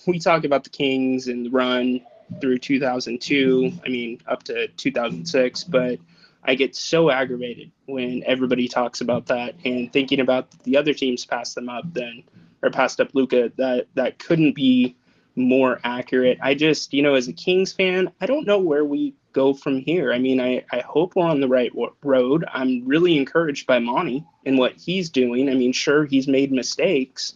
we talk about the Kings and the run through 2002. I mean, up to 2006, but I get so aggravated when everybody talks about that and thinking about the other teams pass them up then or passed up Luka That that couldn't be more accurate. I just, you know, as a Kings fan, I don't know where we go from here. I mean, I, I hope we're on the right road. I'm really encouraged by Monte and what he's doing. I mean, sure, he's made mistakes,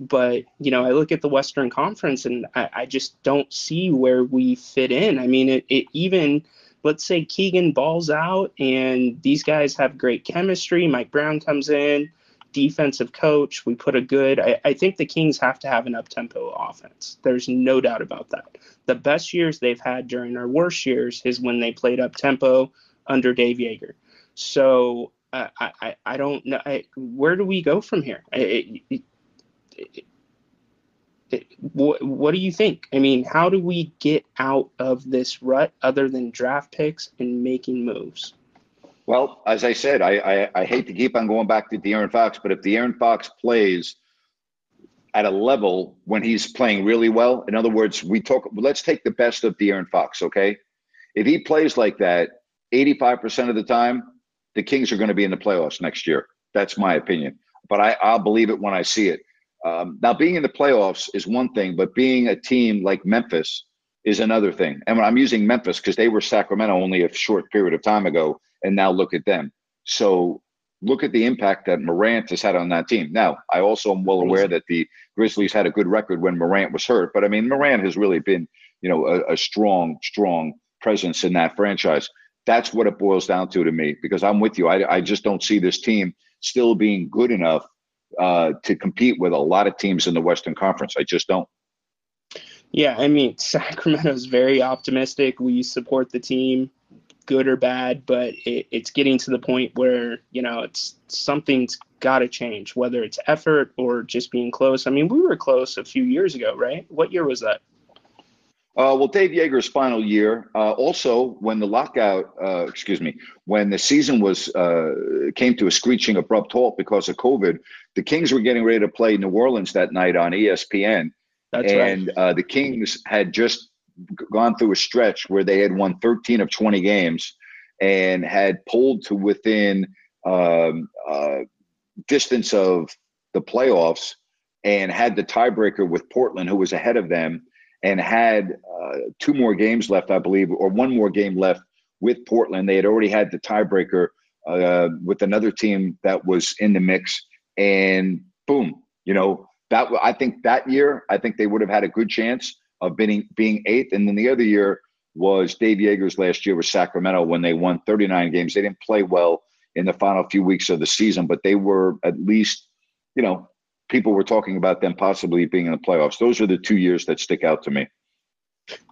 but, you know, I look at the Western Conference and I, I just don't see where we fit in. I mean, it, it even, let's say Keegan balls out and these guys have great chemistry. Mike Brown comes in defensive coach. We put a good. I, I think the Kings have to have an up tempo offense. There's no doubt about that. The best years they've had during our worst years is when they played up tempo under Dave Joerger. So uh, I, I, I don't know. I, where do we go from here? It, it, it, what, what do you think? I mean, how do we get out of this rut other than draft picks and making moves? Well, as I said, I, I, I hate to keep on going back to De'Aaron Fox, but if De'Aaron Fox plays at a level when he's playing really well, in other words, we talk. Let's take the best of De'Aaron Fox, okay? If he plays like that 85% of the time, the Kings are going to be in the playoffs next year. That's my opinion. But I, I'll believe it when I see it. Um, now, being in the playoffs is one thing, but being a team like Memphis is another thing. And when I'm using Memphis because they were Sacramento only a short period of time ago, and now look at them. So look at the impact that Morant has had on that team. Now, I also am well aware that the Grizzlies had a good record when Morant was hurt, but I mean, Morant has really been, you know, a, a strong, strong presence in that franchise. That's what it boils down to to me, because I'm with you. I, I just don't see this team still being good enough uh, to compete with a lot of teams in the Western Conference. I just don't. Yeah, I mean, Sacramento's very optimistic. We support the team good or bad, but it, it's getting to the point where you know it's something's got to change, whether it's effort or just being close. I mean, we were close a few years ago, right? What year was that? Uh, well, Dave Joerger's final year. Uh, also, when the lockout, uh, excuse me, when the season was uh, came to a screeching abrupt halt because of COVID, the Kings were getting ready to play New Orleans that night on ESPN, That's and right. uh, the Kings had just gone through a stretch where they had won 13 of 20 games and had pulled to within um, uh, distance of the playoffs and had the tiebreaker with Portland, who was ahead of them, and had uh, two more games left, I believe, or one more game left with Portland. They had already had the tiebreaker uh, with another team that was in the mix, and boom, you know that. I think that year, I think they would have had a good chance of being being eighth. And then the other year was Dave Joerger's last year with Sacramento when they won 39 games. They didn't play well in the final few weeks of the season, but they were at least, you know, people were talking about them possibly being in the playoffs. Those are the two years that stick out to me.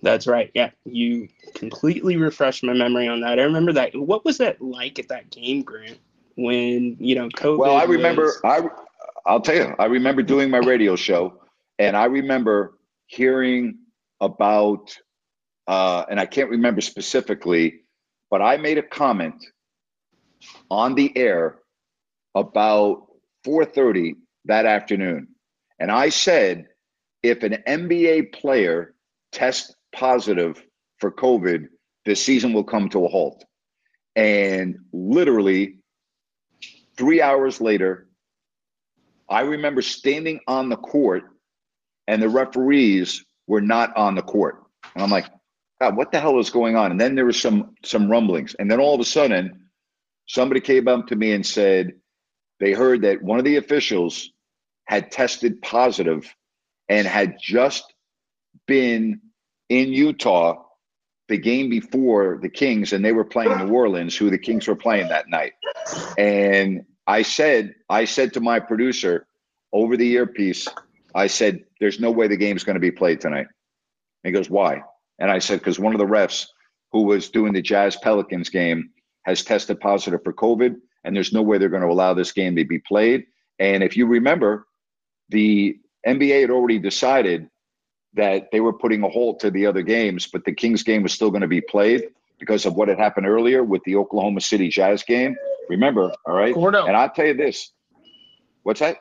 That's right. Yeah, you completely refreshed my memory on that. I remember that. What was that like at that game, Grant? When you know COVID? Well, I remember. was- I I'll tell you. I remember doing my radio show, and I remember hearing about, uh, and I can't remember specifically, but I made a comment on the air about 4:30 that afternoon, and I said, if an NBA player tests positive for COVID, the season will come to a halt. And literally three hours later, I remember standing on the court and the referees were not on the court. And I'm like, God, what the hell is going on? And then there was some some rumblings. And then all of a sudden, somebody came up to me and said they heard that one of the officials had tested positive and had just been in Utah the game before the Kings, and they were playing New Orleans, who the Kings were playing that night. And I said, I said to my producer over the earpiece, I said, "There's no way the game's going to be played tonight." And he goes, "Why?" And I said, "Because one of the refs who was doing the Jazz Pelicans game has tested positive for COVID, and there's no way they're going to allow this game to be played." And if you remember, the NBA had already decided that they were putting a halt to the other games, but the Kings game was still going to be played because of what had happened earlier with the Oklahoma City Jazz game. Remember, all right? Gordo. And I'll tell you this. What's that?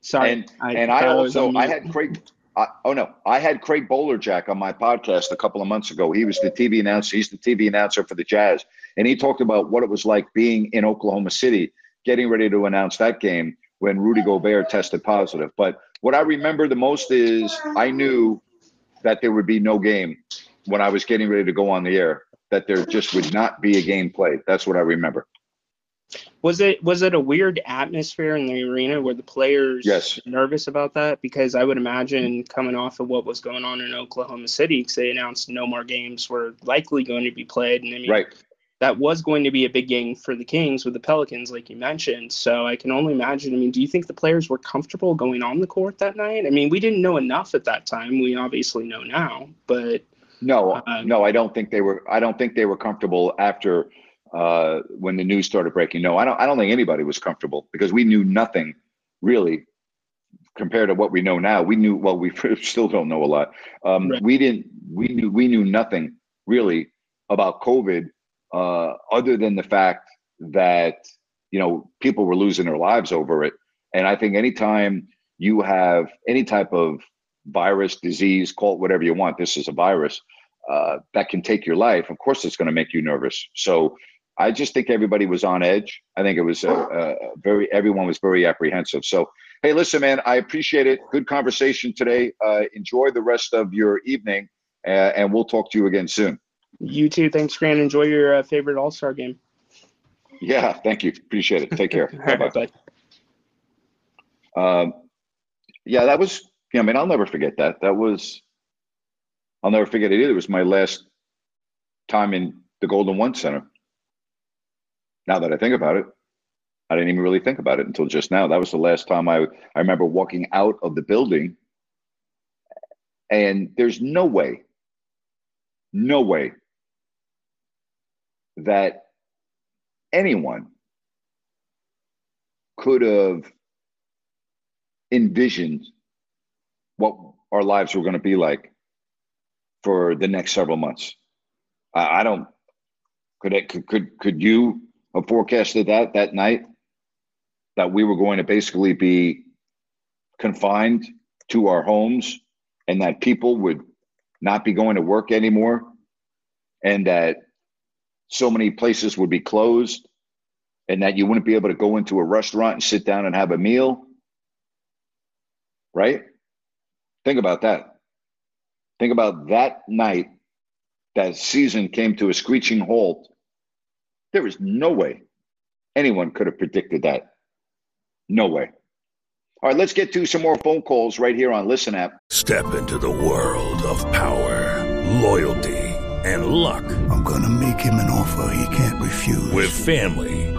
Sorry, and and I also I had Craig. I, oh no, I had Craig Bolerjack on my podcast a couple of months ago. He was the TV announcer. He's the TV announcer for the Jazz, and he talked about what it was like being in Oklahoma City, getting ready to announce that game when Rudy Gobert tested positive. But what I remember the most is I knew that there would be no game when I was getting ready to go on the air. That there just would not be a game played. That's what I remember. Was it was it a weird atmosphere in the arena where the players Yes. nervous about that? Because I would imagine coming off of what was going on in Oklahoma City, because they announced no more games were likely going to be played, and I mean Right. that was going to be a big game for the Kings with the Pelicans, like you mentioned. So I can only imagine. I mean, do you think the players were comfortable going on the court that night? I mean, we didn't know enough at that time. We obviously know now, but No, Um, no, I don't think they were. I don't think they were comfortable after uh, when the news started breaking. No, I don't. I don't think anybody was comfortable because we knew nothing really compared to what we know now. We knew well. We still don't know a lot. Um, Right. We didn't. We knew. We knew nothing really about COVID uh, other than the fact that you know people were losing their lives over it. And I think anytime you have any type of virus, disease, call it whatever you want, this is a virus uh, that can take your life. Of course, it's going to make you nervous. So I just think everybody was on edge. I think it was a, a very everyone was very apprehensive. So hey, listen, man, I appreciate it. Good conversation today. Uh, enjoy the rest of your evening, uh, and we'll talk to you again soon. you too. Thanks, Grant. Enjoy your uh, favorite All Star game. Yeah, thank you. Appreciate it. Take care. bye bye. Um, yeah, that was. Yeah, I mean, I'll never forget that. That was. I'll never forget it either. It was my last time in the Golden One Center. Now that I think about it, I didn't even really think about it until just now. That was the last time I I remember walking out of the building, and there's no way, no way that anyone could have envisioned what our lives were going to be like for the next several months. I, I don't. Could it? Could, could could you have forecasted that that night that we were going to basically be confined to our homes and that people would not be going to work anymore and that so many places would be closed and that you wouldn't be able to go into a restaurant and sit down and have a meal right think about that. Think about that night that season came to a screeching halt. There is no way anyone could have predicted that. No way. All right let's get to some more phone calls right here on listen app. Step into the world of power, loyalty, and luck. I'm gonna make him an offer he can't refuse. With family,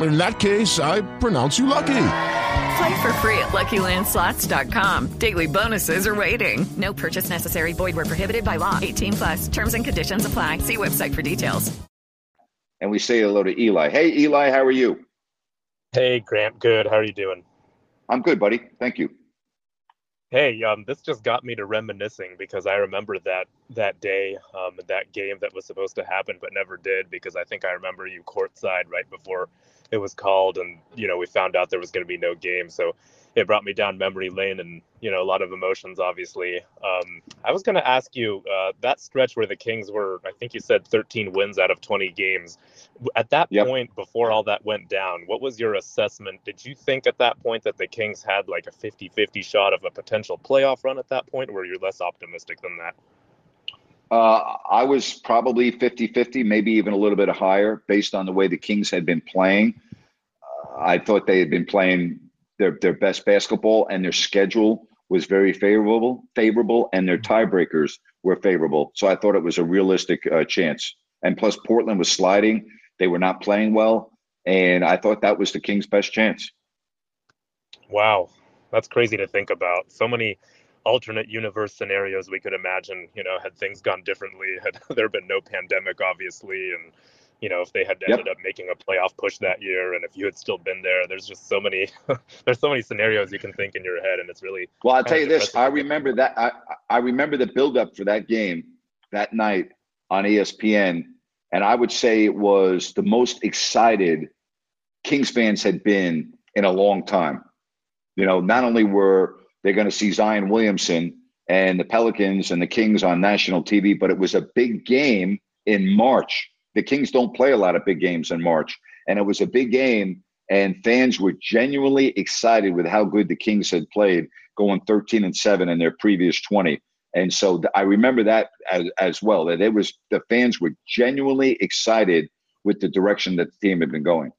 In that case, I pronounce you lucky. Play for free at LuckyLandSlots.com. Daily bonuses are waiting. No purchase necessary. Void where prohibited by law. 18 plus. Terms and conditions apply. See website for details. and we say hello to eli hey eli how are you Hey, Grant. Good. How are you doing? i'm good buddy thank you Hey, um, this just got me to reminiscing because I remember that that day, um, that game that was supposed to happen but never did because I think I remember you courtside right before it was called, and you know we found out there was going to be no game, so it brought me down memory lane and you know a lot of emotions. Obviously, um, I was going to ask you uh, that stretch where the Kings were, I think you said 13 wins out of 20 games. At that point, before all that went down, what was your assessment? Did you think at that point that the Kings had like a 50-50 shot of a potential playoff run at that point, or were you less optimistic than that? Uh, I was probably 50 50, maybe even a little bit higher based on the way the Kings had been playing. Uh, I thought they had been playing their, their best basketball and their schedule was very favorable, favorable, and their tiebreakers were favorable. So I thought it was a realistic uh, chance. And plus, Portland was sliding; they were not playing well, and I thought that was the Kings' best chance. Wow, that's crazy to think about. So many alternate universe scenarios we could imagine. You know, had things gone differently, had there been no pandemic, obviously, and you know, if they had Yep. ended up making a playoff push that year, and if you had still been there, there's just so many, there's so many scenarios you can think in your head, and it's really. Well, I'll tell you this: I remember that. I I remember the buildup for that game that night on ESPN, and I would say it was the most excited Kings fans had been in a long time. You know, not only were they going to see Zion Williamson and the Pelicans and the Kings on national TV, but it was a big game in March. The Kings don't play a lot of big games in March, and it was a big game, and fans were genuinely excited with how good the Kings had played, going 13 and seven in their previous 20. And so I remember that as, as well. That it was the fans were genuinely excited with the direction that the team had been going.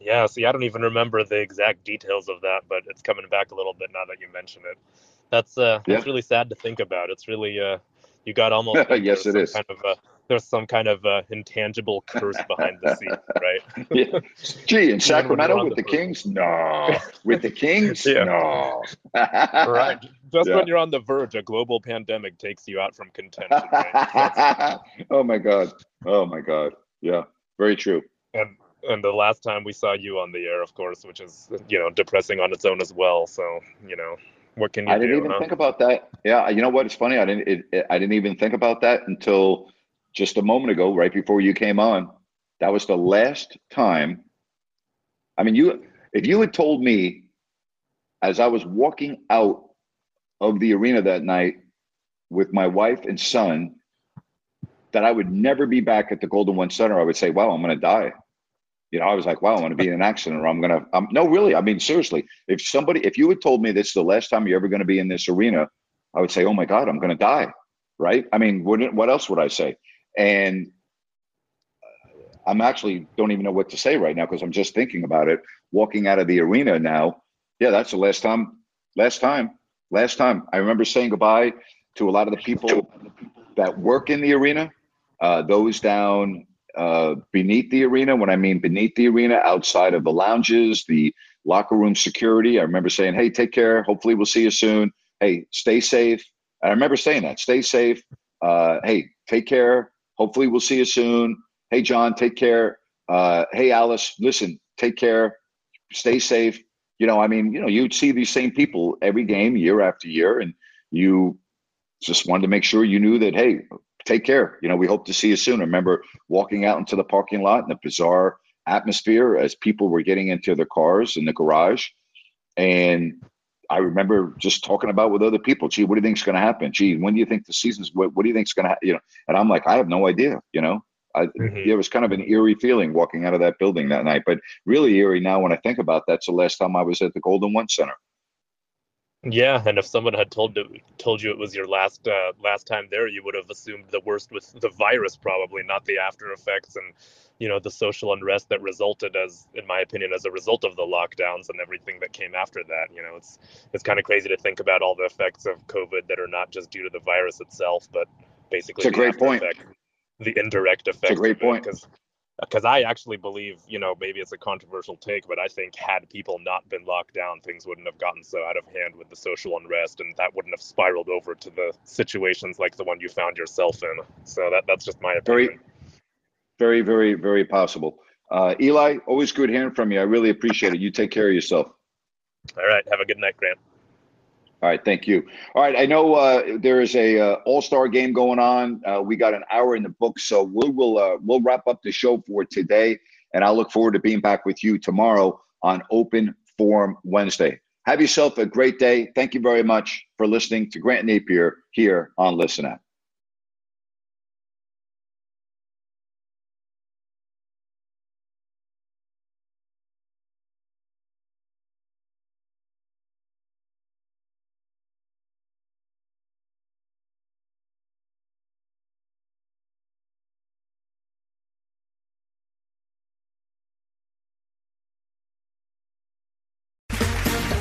Yeah, see, I don't even remember the exact details of that, but it's coming back a little bit now that you mention it. That's uh, that's really sad to think about. It's really uh, you got almost Yes, it is. Kind of a, there's some kind of uh, intangible curse behind the scene, right? Yeah. Gee, in Even when you're Sacramento with the verge. Kings? No. With the Kings? Yeah. No. right. Just Yeah. when you're on the verge, a global pandemic takes you out from contention. Right? oh my God. Oh my God. Yeah. Very true. And and the last time we saw you on the air, of course, which is you know depressing on its own as well. So you know, what can you I didn't even huh? think about that. Yeah, you know what? It's funny. I didn't. It, it, I didn't even think about that until just a moment ago, right before you came on. That was the last time. I mean, you. If you had told me, as I was walking out of the arena that night with my wife and son, that I would never be back at the Golden One Center, I would say, "Wow, I'm going to die." You know, I was like, "Wow, I'm going to be in an accident, or I'm going to." I'm, no, really. I mean, seriously. If somebody, if you had told me this is the last time you're ever going to be in this arena, I would say, "Oh my God, I'm going to die." Right? I mean, what, what else would I say? And I'm actually don't even know what to say right now because I'm just thinking about it. Walking out of the arena now, yeah, that's the last time. Last time. Last time. I remember saying goodbye to a lot of the people that work in the arena, uh, those down uh, beneath the arena. When I mean beneath the arena, outside of the lounges, the locker room security. I remember saying, "Hey, take care. Hopefully, we'll see you soon. Hey, stay safe." And I remember saying that, "Stay safe. Uh, hey, take care. Hopefully, we'll see you soon." Hey, John, take care. Uh, hey, Alice, listen, take care. Stay safe. You know, I mean, you know, you'd see these same people every game, year after year, and you just wanted to make sure you knew that, hey, take care. You know, we hope to see you soon. I remember walking out into the parking lot in a bizarre atmosphere as people were getting into their cars in the garage. And I remember just talking about with other people, gee, what do you think's going to happen? Gee, when do you think the season's, what, what do you think's going to happen? You know, and I'm like, I have no idea, you know, I, mm-hmm. it was kind of an eerie feeling walking out of that building that night, but really eerie now when I think about that's the last time I was at the Golden One Center. Yeah, and if someone had told told you it was your last uh, last time there, you would have assumed the worst with the virus, probably not the after effects and you know the social unrest that resulted as, in my opinion, as a result of the lockdowns and everything that came after that. You know, it's it's kind of crazy to think about all the effects of COVID that are not just due to the virus itself, but basically It's a the great point. effect, the indirect effects. It's a great point. because because I actually believe, you know, maybe it's a controversial take, but I think had people not been locked down, things wouldn't have gotten so out of hand with the social unrest, and that wouldn't have spiraled over to the situations like the one you found yourself in. So that that's just my opinion. Very, very, very, very possible. Uh, Eli, always good hearing from you. I really appreciate it. You take care of yourself. All right, have a good night, Grant. All right, thank you. All right, I know uh, there is a uh, All Star game going on. Uh, we got an hour in the book, so we will uh, we'll wrap up the show for today, and I look forward to being back with you tomorrow on Open Forum Wednesday. Have yourself a great day. Thank you very much for listening to Grant Napear here on Listen Up.